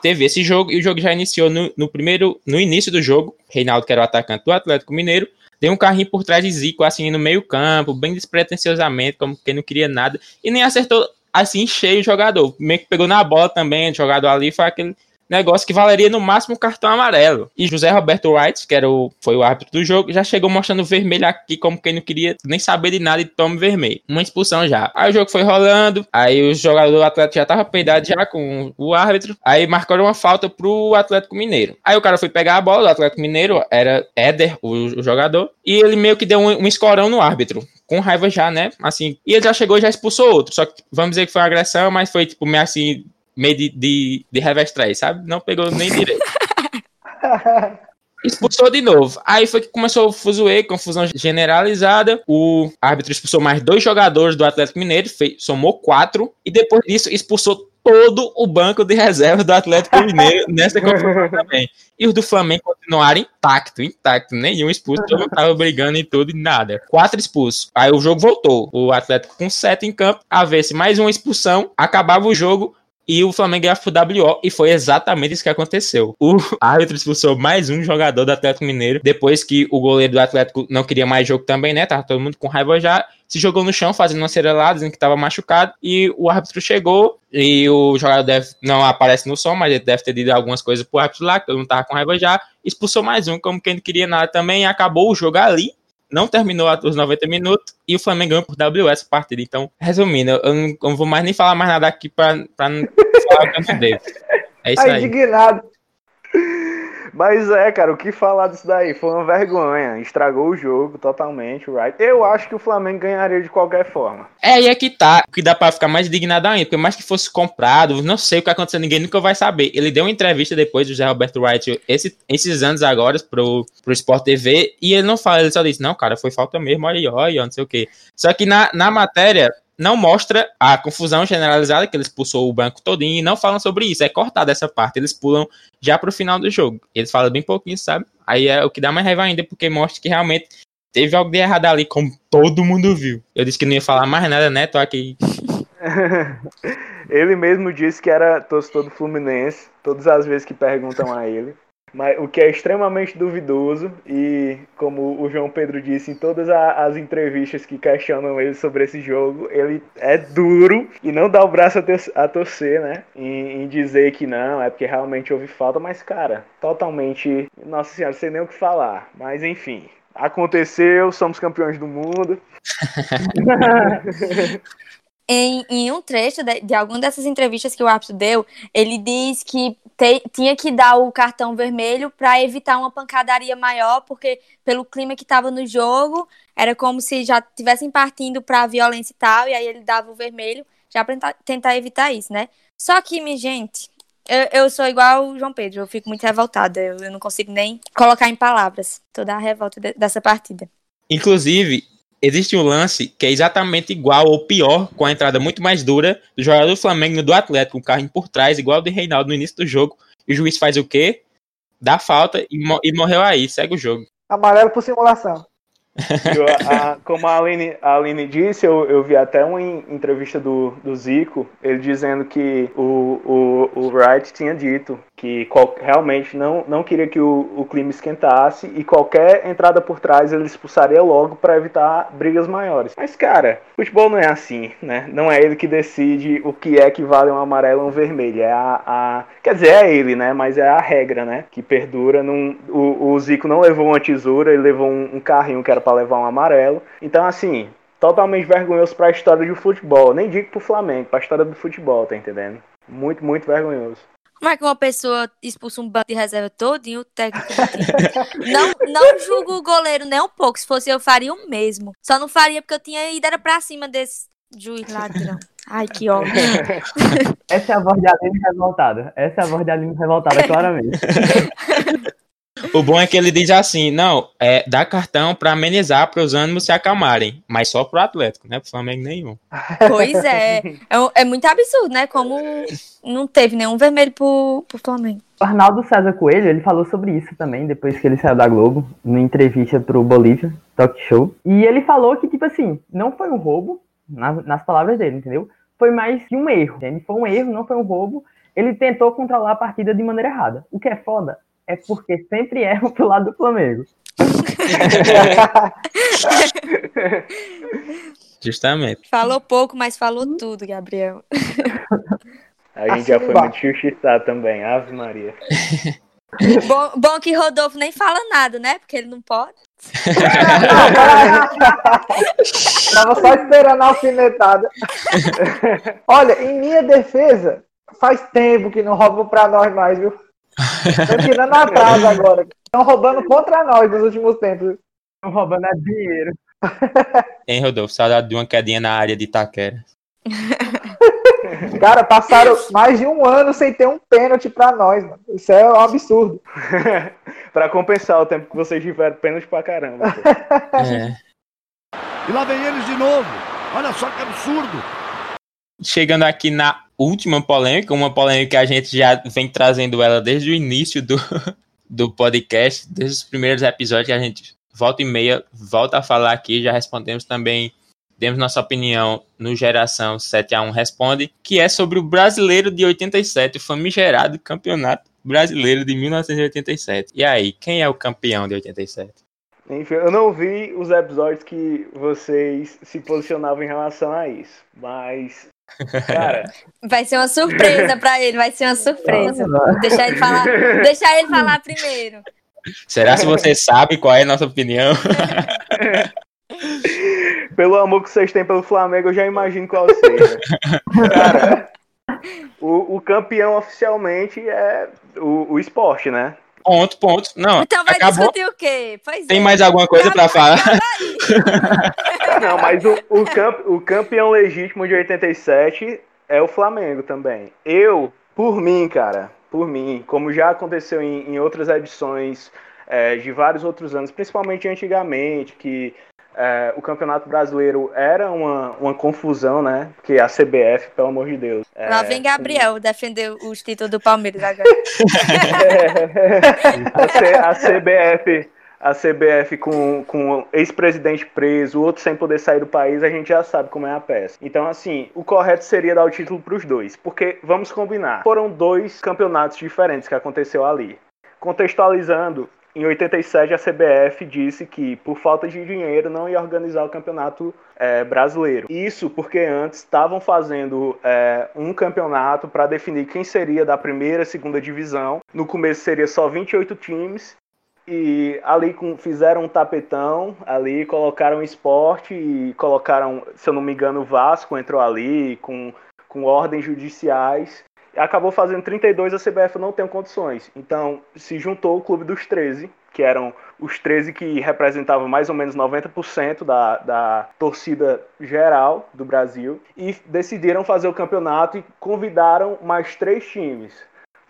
teve esse jogo e o jogo já iniciou no, no, primeiro, no início do jogo. Reinaldo, que era o atacante do Atlético Mineiro, deu um carrinho por trás de Zico, assim, no meio campo, bem despretensiosamente, como quem não queria nada, e nem acertou, assim, cheio o jogador. Meio que pegou na bola também, o jogador ali, foi aquele negócio que valeria no máximo um cartão amarelo. E José Roberto Wright, que era o, foi o árbitro do jogo, já chegou mostrando vermelho aqui, como quem não queria nem saber de nada e tome vermelho. Uma expulsão já. Aí o jogo foi rolando, aí o jogador do Atlético já tava peidado já com o árbitro, aí marcaram uma falta pro Atlético Mineiro. Aí o cara foi pegar a bola do Atlético Mineiro, era Éder, o, o jogador, e ele meio que deu um, um escorão no árbitro com raiva já, né? Assim, e ele já chegou e já expulsou outro. Só que vamos dizer que foi uma agressão, mas foi tipo meio assim, meio de, de, de revés sabe? Não pegou nem direito. expulsou de novo. Aí foi que começou o fuzuê, confusão generalizada. O árbitro expulsou mais dois jogadores do Atlético Mineiro, fez, somou quatro. E depois disso expulsou todo o banco de reserva do Atlético Mineiro nessa confusão também. E os do Flamengo continuaram intacto, intacto. Nenhum expulso, todo mundo tava brigando em tudo e nada. Quatro expulsos. Aí o jogo voltou. O Atlético com sete em campo. A ver se mais uma expulsão. Acabava o jogo e o Flamengo ia pro WO, e foi exatamente isso que aconteceu. O árbitro expulsou mais um jogador do Atlético Mineiro, depois que o goleiro do Atlético não queria mais jogo também, né? Tava todo mundo com raiva já, se jogou no chão fazendo uma serelada, dizendo que tava machucado, e o árbitro chegou, e o jogador deve, não aparece no som, mas ele deve ter dito algumas coisas pro árbitro lá, que todo mundo tava com raiva já, expulsou mais um, como quem não queria nada também, acabou o jogo ali, não terminou os 90 minutos e o Flamengo ganhou por WS partida. Então, resumindo, eu não, eu não, vou mais nem falar mais nada aqui para não falar o que eu devo. É isso aí. Indignado. Mas é, cara, o que falar disso daí? Foi uma vergonha. Estragou o jogo totalmente, right? Eu acho que o Flamengo ganharia de qualquer forma. É, e aqui tá. O que dá pra ficar mais indignado ainda, porque mais que fosse comprado, não sei o que aconteceu, ninguém nunca vai saber. Ele deu uma entrevista depois do José Roberto Wright, esse, esses anos agora, pro, pro Sport TV, e ele não fala, ele só disse, não, cara, foi falta mesmo, olha aí, olha, não sei o que. Só que na, na matéria, não mostra a confusão generalizada que ele expulsou o banco todinho e não falam sobre isso. É cortada essa parte. Eles pulam já pro final do jogo. Eles falam bem pouquinho, sabe? Aí é o que dá mais raiva ainda, porque mostra que realmente teve algo de errado ali, como todo mundo viu. Eu disse que não ia falar mais nada, né? Tô aqui. ele mesmo disse que era torcedor do Fluminense, todas as vezes que perguntam a ele. Mas o que é extremamente duvidoso, e como o João Pedro disse em todas as entrevistas que questionam ele sobre esse jogo, ele é duro e não dá o braço a, torcer, né? Em, em, dizer que não, é porque realmente houve falta, mas cara, totalmente. Nossa senhora, sem nem o que falar. Mas enfim, aconteceu, somos campeões do mundo. em, em, um trecho de, de alguma dessas entrevistas que o árbitro deu, ele diz que te, tinha que dar o cartão vermelho para evitar uma pancadaria maior, porque pelo clima que estava no jogo, era como se já tivessem partindo para violência e tal, e aí ele dava o vermelho já para tentar evitar isso, né? Só que, minha gente, eu, eu sou igual o João Pedro, eu fico muito revoltada, eu, eu não consigo nem colocar em palavras toda a revolta de, dessa partida. Inclusive, existe um lance que é exatamente igual ou pior, com a entrada muito mais dura do jogador do Flamengo do Atlético, com um carrinho por trás, igual o de Reinaldo no início do jogo. E o juiz faz o quê? Dá falta e, mo e morreu aí, segue o jogo. Amarelo por simulação. Eu, a, como a Aline, a Aline disse, eu, eu vi até uma entrevista do, do Zico, ele dizendo que o, o, o Wright tinha dito que qual, realmente não, não queria que o, o clima esquentasse e qualquer entrada por trás ele expulsaria logo para evitar brigas maiores. Mas, cara, futebol não é assim, né? Não é ele que decide o que é que vale um amarelo ou um vermelho. É a, a... Quer dizer, é ele, né? Mas é a regra, né? Que perdura. Num... O, o Zico não levou uma tesoura, ele levou um, um carrinho que era para levar um amarelo. Então, assim, totalmente vergonhoso para a história do futebol. Nem digo pro Flamengo, para a história do futebol, tá entendendo? Muito, muito vergonhoso. Como é que uma pessoa expulsa um banco de reserva todinho, o técnico não, não julgo o goleiro nem um pouco. Se fosse eu, faria o mesmo. Só não faria porque eu tinha ido era pra cima desse juiz ladrão. Ai, que ódio. Essa é a voz de Aline revoltada. Essa é a voz de Aline revoltada, claramente. O bom é que ele diz assim, não, é dá cartão para amenizar para os ânimos se acalmarem, mas só pro Atlético, né? Pro Flamengo nenhum. Pois é. É, é muito absurdo, né? Como não teve nenhum vermelho pro, pro Flamengo. O Arnaldo César Coelho, ele falou sobre isso também, depois que ele saiu da Globo, numa entrevista pro Bolívia, talk show. E ele falou que, tipo assim, não foi um roubo, nas, nas palavras dele, entendeu? Foi mais que um erro, entende? Foi um erro, não foi um roubo. Ele tentou controlar a partida de maneira errada. O que é foda é porque sempre erram pro lado do Flamengo. Justamente. Falou pouco, mas falou tudo, Gabriel. A gente já foi muito justiçado também, Ave Maria. Bom, bom que Rodolfo nem fala nada, né? Porque ele não pode. Tava só esperando a alfinetada. Olha, em minha defesa, faz tempo que não roubam pra nós mais, viu? Estão tirando agora. Estão roubando contra nós nos últimos tempos. Estão roubando é dinheiro. Hein, Rodolfo? Saudade de uma quedinha na área de Itaquera. Cara, passaram mais de um ano sem ter um pênalti pra nós, mano. Isso é um absurdo. pra compensar o tempo que vocês tiveram pênalti pra caramba. É. E lá vem eles de novo. Olha só que absurdo. Chegando aqui na última polêmica, uma polêmica que a gente já vem trazendo ela desde o início do, do podcast, desde os primeiros episódios que a gente volta e meia volta a falar aqui, já respondemos também, demos nossa opinião no Geração 7x1 Responde, que é sobre o brasileiro de 87, o famigerado campeonato brasileiro de 1987. E aí, quem é o campeão de 87? Enfim, eu não vi os episódios que vocês se posicionavam em relação a isso, mas Cara, Vai ser uma surpresa pra ele, vai ser uma surpresa. Deixar ele falar, deixar ele falar primeiro. Será se você sabe qual é a nossa opinião? pelo amor que vocês têm pelo Flamengo, eu já imagino qual seja. Cara, o, o campeão oficialmente é o, o esporte, né? Ponto, ponto. Não, Então vai acabou. discutir o quê? Pois Tem é. mais alguma coisa pra Acaba- falar? Não, mas o, o, camp- o campeão legítimo de 87 é o Flamengo também. Eu, por mim, cara, por mim, como já aconteceu em, em outras edições é, de vários outros anos, principalmente antigamente, que é, o Campeonato Brasileiro era uma, uma confusão, né? Porque a CBF, pelo amor de Deus. é, Lá vem Gabriel defender os títulos do Palmeiras agora. a, C- a CBF, a CBF com, com o ex-presidente preso, o outro sem poder sair do país, a gente já sabe como é a peça. Então, assim, o correto seria dar o título para os dois. Porque, vamos combinar, foram dois campeonatos diferentes que aconteceu ali. Contextualizando, em 87 a CBF disse que, por falta de dinheiro, não ia organizar o campeonato é, brasileiro. Isso porque antes estavam fazendo é, um campeonato para definir quem seria da primeira e segunda divisão. No começo seria só 28 times. E ali com- fizeram um tapetão, ali colocaram esporte e colocaram, se eu não me engano, o Vasco entrou ali com, com ordens judiciais. Acabou fazendo 32, a CBF não tem condições. Então se juntou o Clube dos 13, que eram os 13 que representavam mais ou menos 90% da, da torcida geral do Brasil, e decidiram fazer o campeonato e convidaram mais três times.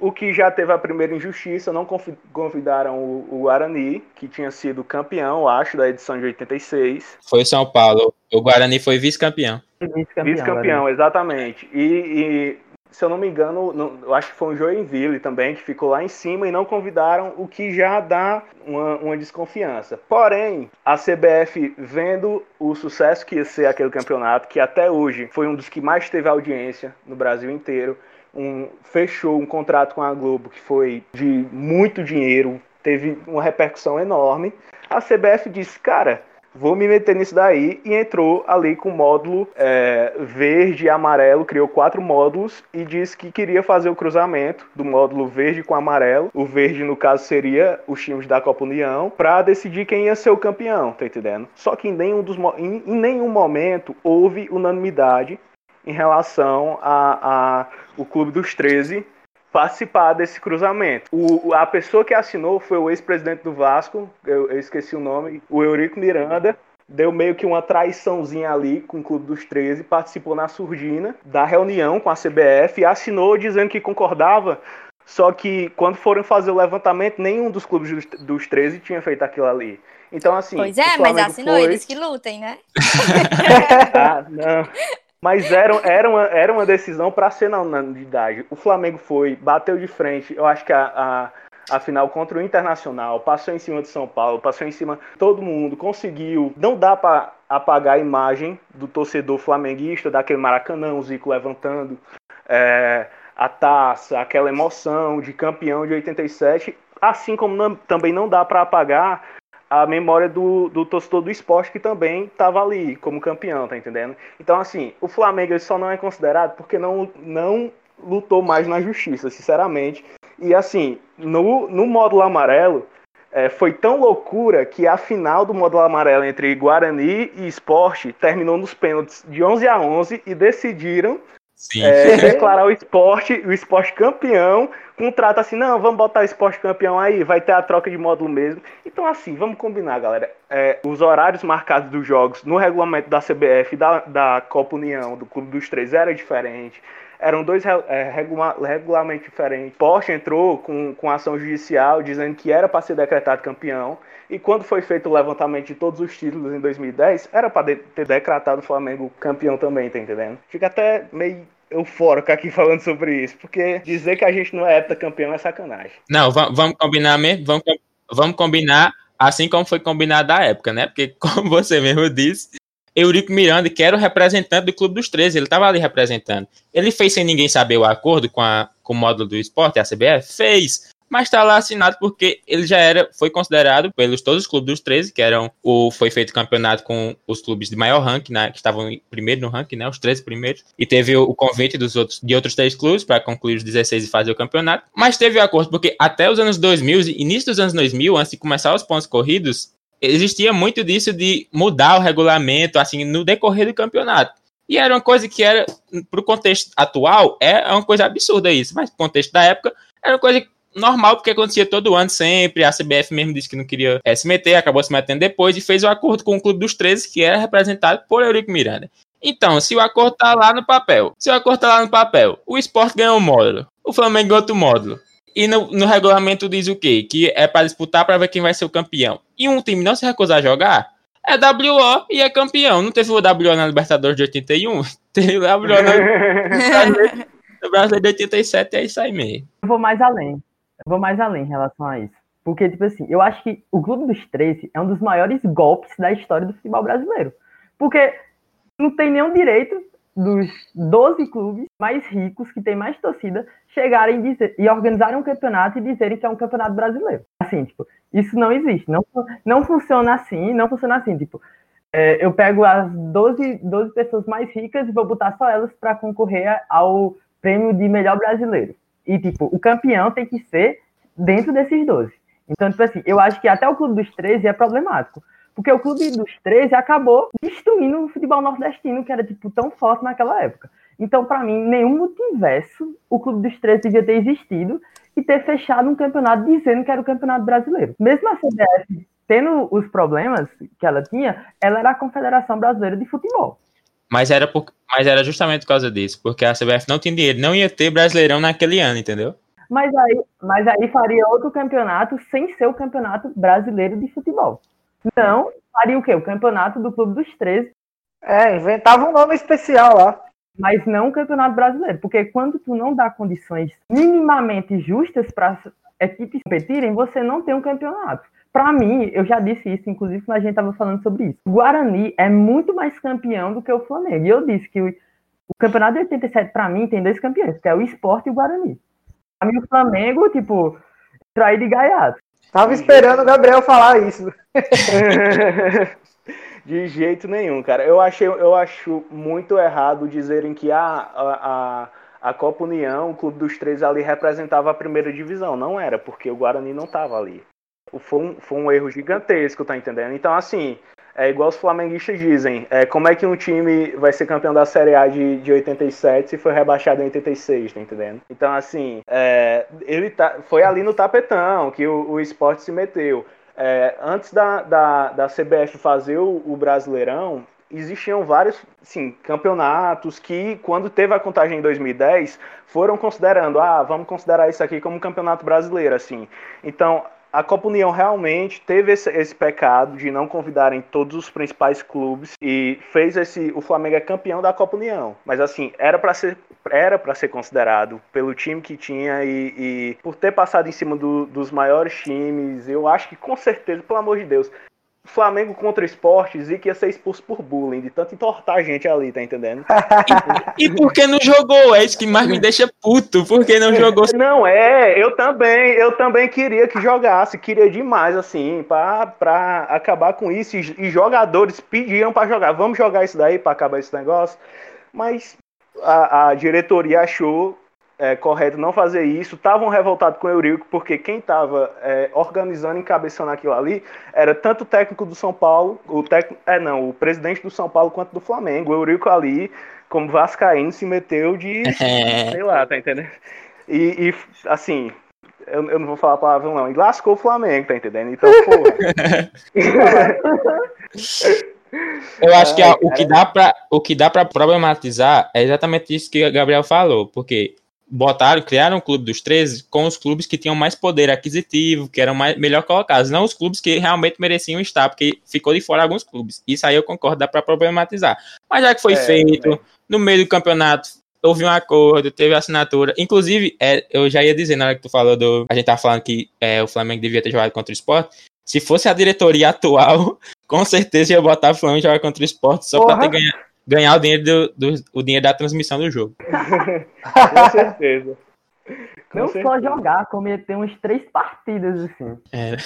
O que já teve a primeira injustiça, não convidaram o, o Guarani, que tinha sido campeão, acho, da edição de 86. Foi o São Paulo. O Guarani foi vice-campeão. Vice-campeão. Vice-campeão, exatamente. E, e, se eu não me engano, eu acho que foi um Joinville também, que ficou lá em cima e não convidaram, o que já dá uma, uma desconfiança. Porém, a CBF, vendo o sucesso que ia ser aquele campeonato, que até hoje foi um dos que mais teve audiência no Brasil inteiro, um- fechou um contrato com a Globo que foi de muito dinheiro, teve uma repercussão enorme. A CBF disse, cara, vou me meter nisso daí e entrou ali com módulo é, verde e amarelo, criou quatro módulos e disse que queria fazer o cruzamento do módulo verde com amarelo. O verde, no caso, seria os times da Copa União, para decidir quem ia ser o campeão, tá entendendo? Só que em nenhum, dos, em, em nenhum momento houve unanimidade em relação a, a o Clube dos 13 participar desse cruzamento. O, a pessoa que assinou foi o ex-presidente do Vasco, eu, eu, esqueci o nome, o Eurico Miranda. Deu meio que uma traiçãozinha ali com o Clube dos 13, participou na surdina da reunião com a CBF e assinou dizendo que concordava só que quando foram fazer o levantamento, nenhum dos clubes dos, dos 13 tinha feito aquilo ali. Então, assim. Pois é, mas assinou foi... eles que lutem, né? ah, não. Mas era, era, uma, era uma decisão para ser na unanimidade. O Flamengo foi, bateu de frente. Eu acho que a, a, a, final contra o Internacional passou em cima do São Paulo, passou em cima todo mundo, conseguiu. Não dá para apagar a imagem do torcedor flamenguista, daquele Maracanã, o Zico levantando. É, a taça, aquela emoção de campeão de 87, assim como não, também não dá para apagar a memória do, do torcedor do esporte que também estava ali como campeão, tá entendendo? Então, assim, o Flamengo só não é considerado porque não, não lutou mais na justiça, sinceramente. E, assim, no, no módulo amarelo, é, foi tão loucura que a final do módulo amarelo entre Guarani e Esporte terminou nos pênaltis de 11 a 11 e decidiram é, declarar o esporte, o esporte campeão, contrato assim, não, vamos botar o esporte campeão aí, vai ter a troca de módulo mesmo. Então, assim, vamos combinar, galera. É, os horários marcados dos jogos no regulamento da CBF, da, da Copa União, do Clube dos Três, era diferente. Eram dois é, regula regulamentos diferentes. Porsche entrou com, com ação judicial dizendo que era para ser decretado campeão. E quando foi feito o levantamento de todos os títulos em 2010, era para de ter decretado o Flamengo campeão também, tá entendendo? Fica até meio eufórico aqui falando sobre isso, porque dizer que a gente não é campeão é sacanagem. Não, vamos combinar mesmo, vamos, vamos combinar assim como foi combinado na época, né? Porque, como você mesmo disse, Eurico Miranda, que era o representante do Clube dos 13, ele estava ali representando. Ele fez sem ninguém saber o acordo com, a, com o módulo do esporte, a CBF? Fez mas está lá assinado porque ele já era, foi considerado pelos todos os clubes dos 13, que eram o foi feito campeonato com os clubes de maior ranking, né, que estavam primeiro no ranking, né, os 13 primeiros, e teve o, convite dos outros de outros três clubes para concluir os 16 e fazer o campeonato, mas teve o acordo porque até os anos 2000, início dos anos 2000, antes de começar os pontos corridos, existia muito disso de mudar o regulamento assim no decorrer do campeonato. E era uma coisa que era, para o contexto atual, é uma coisa absurda isso, mas pro contexto da época, era uma coisa normal, porque acontecia todo ano sempre. A CBF mesmo disse que não queria é, se meter, acabou se metendo depois e fez o um acordo com o Clube dos 13, que era representado por Eurico Miranda. Então, se o acordo tá lá no papel, se o acordo tá lá no papel, o esporte ganhou um módulo, o Flamengo ganhou outro módulo. E no, no regulamento diz o quê? Que é para disputar para ver quem vai ser o campeão. E um time não se recusar a jogar, é WO e é campeão. Não teve o WO na Libertadores de 81? Teve o WO no Brasileiro de 87 é isso aí mesmo. Eu vou mais além vou mais além em relação a isso. Porque, tipo assim, eu acho que o Clube dos 13 é um dos maiores golpes da história do futebol brasileiro. Porque não tem nenhum direito dos 12 clubes mais ricos, que tem mais torcida, chegarem dizer, e organizarem um campeonato e dizerem que é um campeonato brasileiro. Assim, tipo, isso não existe. Não, não funciona assim, não funciona assim. Tipo, é, eu pego as 12, 12 pessoas mais ricas e vou botar só elas para concorrer ao prêmio de melhor brasileiro. E, tipo, o campeão tem que ser dentro desses 12. Então, tipo assim, eu acho que até o Clube dos 13 é problemático. Porque o Clube dos 13 acabou destruindo o futebol nordestino, que era, tipo, tão forte naquela época. Então, para mim, nenhum multiverso o Clube dos 13 devia ter existido e ter fechado um campeonato dizendo que era o campeonato brasileiro. Mesmo a CBF tendo os problemas que ela tinha, ela era a Confederação Brasileira de Futebol. Mas era, por, mas era justamente por causa disso, porque a CBF não tinha dinheiro, não ia ter Brasileirão naquele ano, entendeu? Mas aí, mas aí faria outro campeonato sem ser o campeonato brasileiro de futebol. Não, faria o quê? O campeonato do Clube dos 13. É, inventava um nome especial lá. Mas não o campeonato brasileiro, porque quando tu não dá condições minimamente justas para equipes competirem, você não tem um campeonato. Para mim, eu já disse isso, inclusive, quando a gente estava falando sobre isso. O Guarani é muito mais campeão do que o Flamengo. E eu disse que o, o campeonato de 87, para mim, tem dois campeões, que é o Esporte e o Guarani. Para mim, o Flamengo, tipo, traído de gaiato. Tava esperando o Gabriel falar isso. de jeito nenhum, cara. Eu, achei, eu acho muito errado dizerem que a, a, a Copa União, o Clube dos Três ali representava a primeira divisão. Não era, porque o Guarani não estava ali. Foi um, foi um erro gigantesco, tá entendendo? Então, assim, é igual os flamenguistas dizem. É, como é que um time vai ser campeão da Série A de, de 87 se foi rebaixado em 86, tá entendendo? Então, assim, é, ele tá, foi ali no tapetão que o, o esporte se meteu. É, antes da, da, da CBF fazer o, o Brasileirão, existiam vários sim, campeonatos que, quando teve a contagem em 2010, foram considerando, ah, vamos considerar isso aqui como campeonato brasileiro, assim. Então, a Copa União realmente teve esse, esse, pecado de não convidarem todos os principais clubes e fez esse o Flamengo é campeão da Copa União. Mas assim era para ser era para ser considerado pelo time que tinha e, e por ter passado em cima do, dos maiores times eu acho que com certeza pelo amor de Deus Flamengo contra esportes e que ia ser expulso por bullying, de tanto entortar a gente ali, tá entendendo? e, e por que não jogou? É isso que mais me deixa puto. Por que não jogou? Não, é, eu também, eu também queria que jogasse, queria demais, assim, pra, pra acabar com isso. E, e jogadores pediam para jogar, vamos jogar isso daí para acabar esse negócio. Mas a, a diretoria achou é, correto não fazer isso. Estavam revoltados com o Eurico, porque quem estava é, organizando, encabeçando aquilo ali, era tanto o técnico do São Paulo, o técnico, é não, o presidente do São Paulo quanto do Flamengo. O Eurico ali, como Vascaíno, se meteu de. sei lá, tá entendendo? E, e assim, eu, eu, não vou falar a palavra não, e lascou o Flamengo, tá entendendo? Então, porra. Eu acho que o que dá para o que dá para problematizar é exatamente isso que o Gabriel falou, porque botaram, criaram o clube dos 13 com os clubes que tinham mais poder aquisitivo, que eram mais, melhor colocados, não os clubes que realmente mereciam estar, porque ficou de fora alguns clubes. Isso aí eu concordo, dá para problematizar. Mas já que foi é, feito, é. no meio do campeonato, houve um acordo, teve assinatura. Inclusive, é, eu já ia dizer na hora que tu falou do. A gente tava falando que é, o Flamengo devia ter jogado contra o esporte. Se fosse a diretoria atual, com certeza ia botar o Flamengo jogar contra o esporte só para ter ganhado ganhar o dinheiro, do, do, o dinheiro da transmissão do jogo. Com certeza. Com não certeza. só jogar, como ia ter uns três partidas assim. É.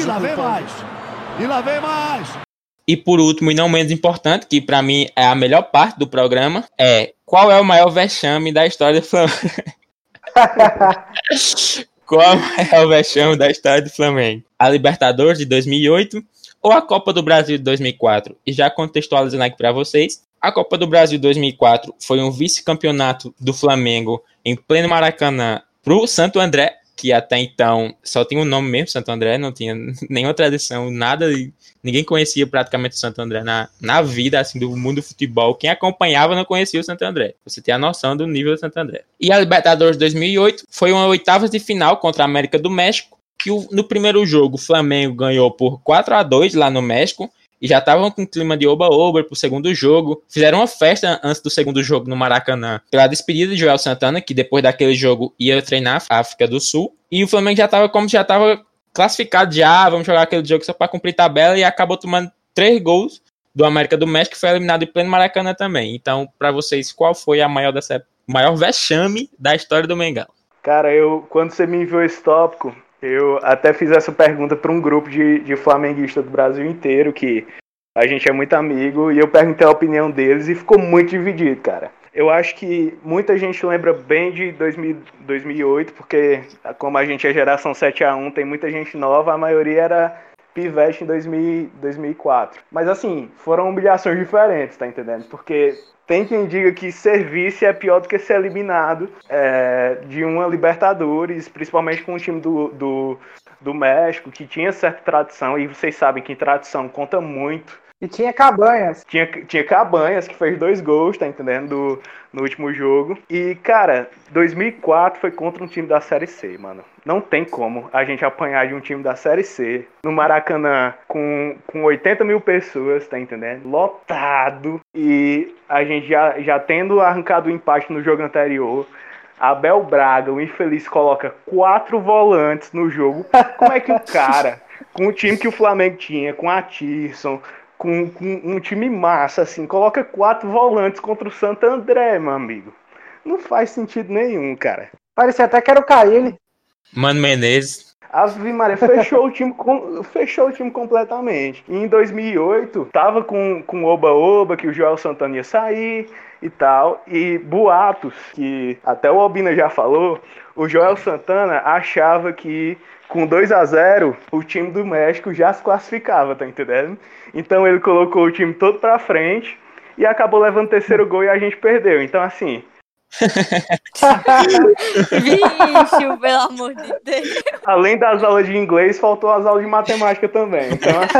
E lá vem mais! E lá vem mais! E por último, e não menos importante, que para mim é a melhor parte do programa, é qual é o maior vexame da história do Flamengo? qual é o vexame da história do Flamengo? A Libertadores de 2008, ou a Copa do Brasil de 2004. E já contextualizando aqui para vocês, a Copa do Brasil de 2004 foi um vice-campeonato do Flamengo em pleno Maracanã para o Santo André, que até então só tinha o um nome mesmo, Santo André, não tinha nenhuma tradição, nada, ninguém conhecia praticamente o Santo André na, na vida, assim, do mundo do futebol. Quem acompanhava não conhecia o Santo André. Você tem a noção do nível do Santo André. E a Libertadores 2008 foi uma oitavas de final contra a América do México, que o, no primeiro jogo o Flamengo ganhou por 4 a 2 lá no México e já estavam com clima de oba-oba pro segundo jogo. Fizeram uma festa antes do segundo jogo no Maracanã pela despedida de Joel Santana, que depois daquele jogo ia treinar a África do Sul. E o Flamengo já estava como já estava classificado já, vamos jogar aquele jogo só para cumprir tabela e acabou tomando três gols do América do México foi eliminado em pleno Maracanã também. Então, para vocês, qual foi a maior dessa maior vexame da história do Mengão? Cara, eu quando você me enviou esse tópico, eu até fiz essa pergunta para um grupo de, de flamenguistas do Brasil inteiro, que a gente é muito amigo, e eu perguntei a opinião deles e ficou muito dividido, cara. Eu acho que muita gente lembra bem de 2000, 2008, porque como a gente é geração 7 a 1 tem muita gente nova, a maioria era pivete em 2000, 2004. Mas assim, foram humilhações diferentes, tá entendendo? Porque tem quem diga que ser vice é pior do que ser eliminado é, de uma Libertadores, principalmente com o time do, do, do México, que tinha certa tradição, e vocês sabem que tradição conta muito. E tinha Cabanhas. Tinha, tinha Cabanhas, que fez dois gols, tá entendendo? Do, no último jogo. E, cara, 2004 foi contra um time da Série C, mano. Não tem como a gente apanhar de um time da Série C no Maracanã com, com 80 mil pessoas, tá entendendo? Lotado. E a gente já, já tendo arrancado o empate no jogo anterior. Abel Braga, o infeliz, coloca quatro volantes no jogo. Como é que o cara, com o time que o Flamengo tinha, com a Tirson, com, com, um time massa, assim, coloca quatro volantes contra o Santo André, meu amigo. Não faz sentido nenhum, cara. Parecia até que era o Caíne. Mano Menezes. Ave Maria fechou o time com, fechou o time completamente. E em 2008 tava com com oba oba que o Joel Santana ia sair e tal e boatos que até o Albina já falou, o Joel Santana achava que com 2 a 0 o time do México já se classificava, tá entendendo? Então ele colocou o time todo pra frente e acabou levando o terceiro gol e a gente perdeu. Então assim, Vixe, pelo amor de Deus. Além das aulas de inglês, faltou as aulas de matemática também. Então, assim.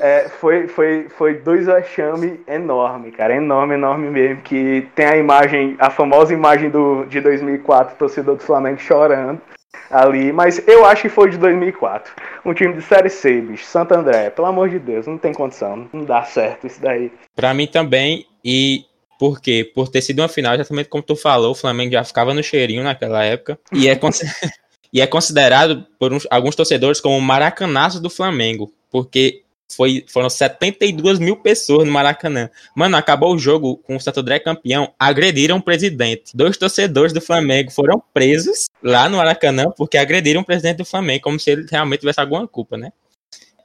é, foi, foi, foi dois vexame enorme, cara. Enorme, enorme mesmo. Que tem a imagem, a famosa imagem do, de 2004, torcedor do Flamengo chorando ali. Mas eu acho que foi de 2004. Um time de Série C, bicho. Santo André. Pelo amor de Deus, não tem condição. Não dá certo isso daí. Pra mim também. E por quê? Por ter sido uma final, exatamente como tu falou, o Flamengo já ficava no cheirinho naquela época. E é, e é considerado por uns, alguns torcedores como o maracanaço do Flamengo. Porque foi, foram 72 mil pessoas no Maracanã. Mano, acabou o jogo com o Santo André campeão, agrediram o presidente. Dois torcedores do Flamengo foram presos lá no Maracanã porque agrediram o presidente do Flamengo, como se ele realmente tivesse alguma culpa, né?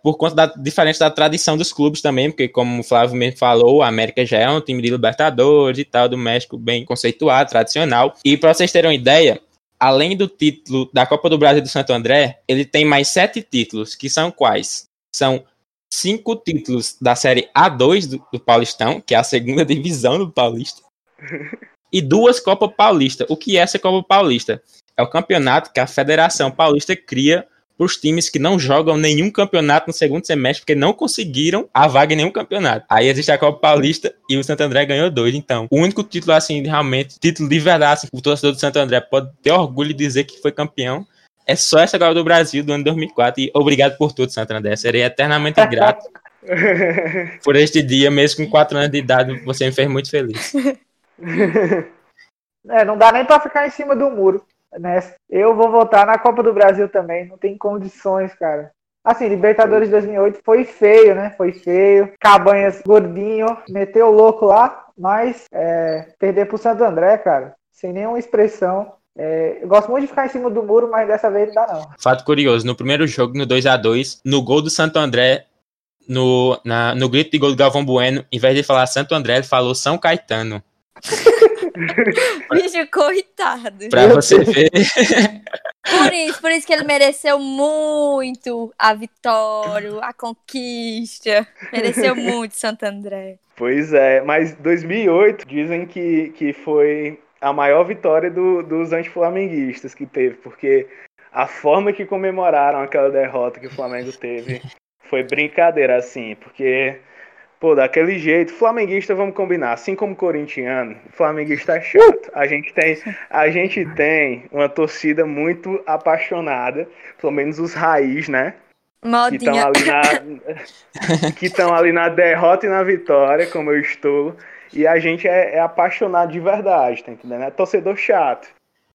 Por conta da diferente da tradição dos clubes também, porque como o Flávio mesmo falou, a América já é um time de Libertadores e tal, do México bem conceituado, tradicional. E para vocês terem uma ideia, além do título da Copa do Brasil do Santo André, ele tem mais sete títulos, que são quais? São cinco títulos da Série A2 do, do Paulistão, que é a segunda divisão do Paulista, e duas Copa Paulista. O que é essa Copa Paulista? É o campeonato que a Federação Paulista cria para os times que não jogam nenhum campeonato no segundo semestre, porque não conseguiram a vaga em nenhum campeonato. Aí existe a Copa Paulista e o Santo André ganhou dois. Então, o único título, assim, realmente, título de verdade, assim, o torcedor do Santo André pode ter orgulho de dizer que foi campeão. É só essa Copa do Brasil do ano 2004. E obrigado por tudo, Santo André. Serei eternamente grato por este dia, mesmo com quatro anos de idade. Você me fez muito feliz. É, não dá nem para ficar em cima do muro nessa. Eu vou votar na Copa do Brasil também, não tem condições, cara. Assim, Libertadores 2008 foi feio, né? Foi feio. Cabanhas gordinho, meteu louco lá, mas é, perder pro Santo André, cara, sem nenhuma expressão. É, eu gosto muito de ficar em cima do muro, mas dessa vez não dá não. Fato curioso, no primeiro jogo, no 2 a 2 no gol do Santo André, no, na, no grito de gol do Galvão Bueno, em vez de falar Santo André, ele falou São Caetano. Bicho, coitado. Pra você ver. Por isso, por isso que ele mereceu muito a vitória, a conquista. Mereceu muito Santo André. Pois é, mas 2008 dizem que, que foi a maior vitória do, dos antiflamenguistas que teve, porque a forma que comemoraram aquela derrota que o Flamengo teve foi brincadeira, assim, porque Pô, daquele jeito, flamenguista, vamos combinar, assim como corintiano, flamenguista é chato. A gente tem, a gente tem uma torcida muito apaixonada, pelo menos os raiz, né? Modinha. Que estão ali ali na derrota e na vitória, como eu estou. E a gente é, é apaixonado de verdade, tá entendendo? É torcedor chato.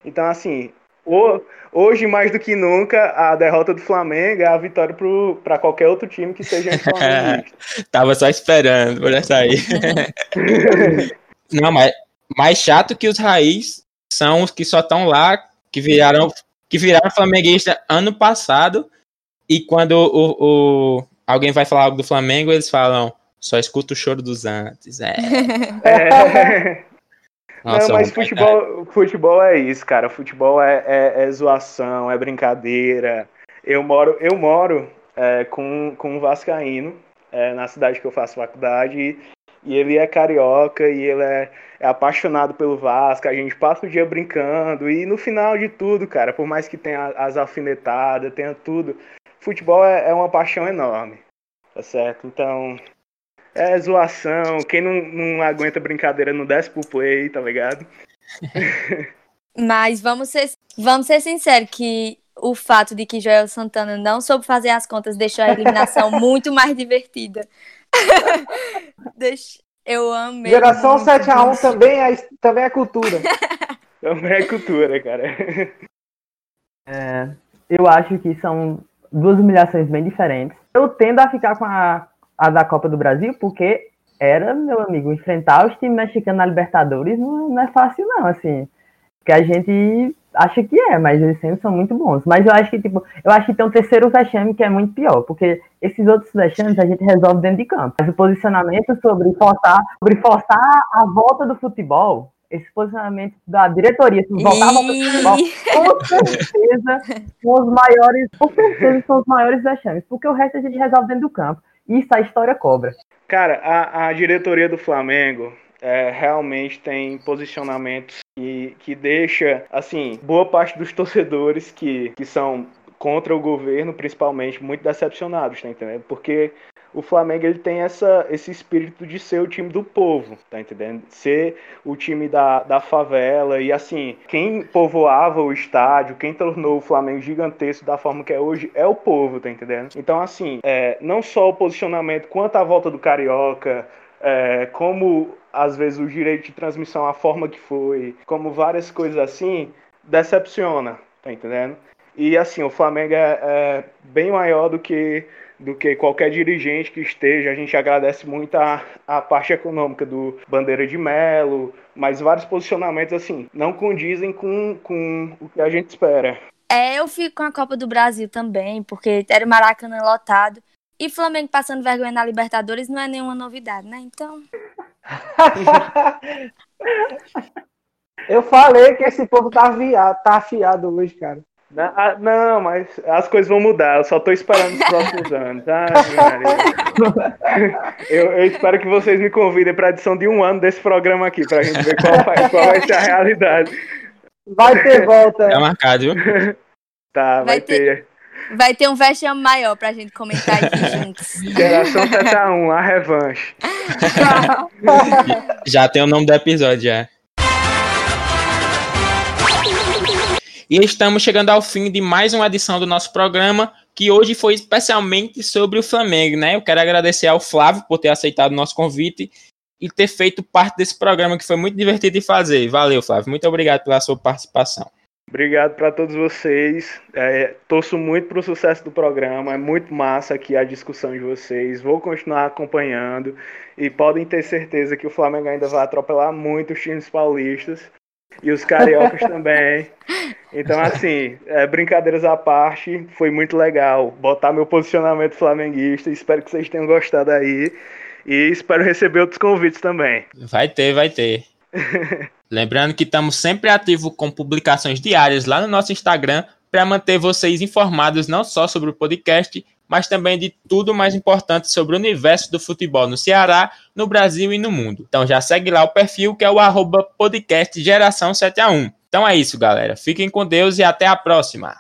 Então, assim, Hoje, mais do que nunca, a derrota do Flamengo é a vitória para qualquer outro time que seja Tava só esperando por essa aí. Não, mas mais chato que os raiz são os que só estão lá, que viraram, que viraram flamenguista ano passado, e quando o, o, alguém vai falar algo do Flamengo, eles falam, só escuta o choro dos antes. É. é. Nossa, não, mas futebol, futebol é isso, cara. Futebol é, é, é, zoação, é brincadeira. Eu moro, eu moro é, com, com um vascaíno é, na cidade que eu faço faculdade e, e ele é carioca e ele é, é, apaixonado pelo Vasco. A gente passa o dia brincando e no final de tudo, cara, por mais que tenha as alfinetadas, tenha tudo, futebol é, é uma paixão enorme, tá certo? Então é zoação. Quem não, não aguenta brincadeira não desce pro play, tá ligado? Mas vamos ser, vamos ser sinceros que o fato de que Joel Santana não soube fazer as contas deixou a eliminação muito mais divertida. Deixa, eu amei. Geração 7x1 também é, também é cultura. também é cultura, cara. É, eu acho que são duas humilhações bem diferentes. Eu tendo a ficar com a a da Copa do Brasil, porque era, meu amigo, enfrentar os times mexicanos na Libertadores não, não é fácil, não, assim. Porque a gente acha que é, mas eles sempre são muito bons. Mas eu acho que, tipo, eu acho que tem um terceiro vexame que é muito pior, porque esses outros vexames a gente resolve dentro de campo. Mas o posicionamento sobre forçar, sobre forçar a volta do futebol, esse posicionamento da diretoria, se voltar a volta do futebol, com certeza são os maiores, com certeza são os maiores vexames, porque o resto a gente resolve dentro do campo. Isso a história cobra. Cara, a, a diretoria do Flamengo é, realmente tem posicionamentos que, que deixa, assim, boa parte dos torcedores que, que são contra o governo, principalmente, muito decepcionados, tá entendendo? Porque o Flamengo ele tem essa, esse espírito de ser o time do povo, tá entendendo? Ser o time da, da favela e assim, quem povoava o estádio, quem tornou o Flamengo gigantesco da forma que é hoje é o povo, tá entendendo? Então assim, é, não só o posicionamento quanto a volta do Carioca, é, como às vezes o direito de transmissão, a forma que foi, como várias coisas assim, decepciona, tá entendendo? E assim, o Flamengo é, é bem maior do que do que qualquer dirigente que esteja. A gente agradece muito a, a parte econômica do Bandeira de Melo, mas vários posicionamentos assim não condizem com, com o que a gente espera. É, eu fico com a Copa do Brasil também, porque era o Maracanã lotado. E Flamengo passando vergonha na Libertadores não é nenhuma novidade, né? Então. eu falei que esse povo tá, afiado, tá afiado hoje, cara. Ah, não, mas as coisas vão mudar. Eu só tô esperando os próximos anos. Ah, eu, eu, espero que vocês me convidem para a edição de um ano desse programa aqui, para a gente ver qual vai, qual vai ser a realidade. Vai ter volta. É marcado, viu? Tá, vai, vai ter. ter. Vai ter um vexame maior pra gente comentar aqui juntos. Geração 71, a revanche. já tem o nome do episódio, já. E estamos chegando ao fim de mais uma edição do nosso programa, que hoje foi especialmente sobre o Flamengo, né? Eu quero agradecer ao Flávio por ter aceitado o nosso convite e ter feito parte desse programa que foi muito divertido de fazer. Valeu, Flávio. Muito obrigado pela sua participação. Obrigado para todos vocês. É, torço muito para o sucesso do programa. É muito massa aqui a discussão de vocês. Vou continuar acompanhando e podem ter certeza que o Flamengo ainda vai atropelar muito os times paulistas e os cariocas também. Então, assim, é, brincadeiras à parte, foi muito legal botar meu posicionamento flamenguista. Espero que vocês tenham gostado aí. E espero receber outros convites também. Vai ter, vai ter. Lembrando que estamos sempre ativos com publicações diárias lá no nosso Instagram para manter vocês informados não só sobre o podcast, mas também de tudo mais importante sobre o universo do futebol no Ceará, no Brasil e no mundo. Então já segue lá o perfil que é o arroba podcast geração 7 a 1. Então é isso, galera. Fiquem com Deus e até a próxima.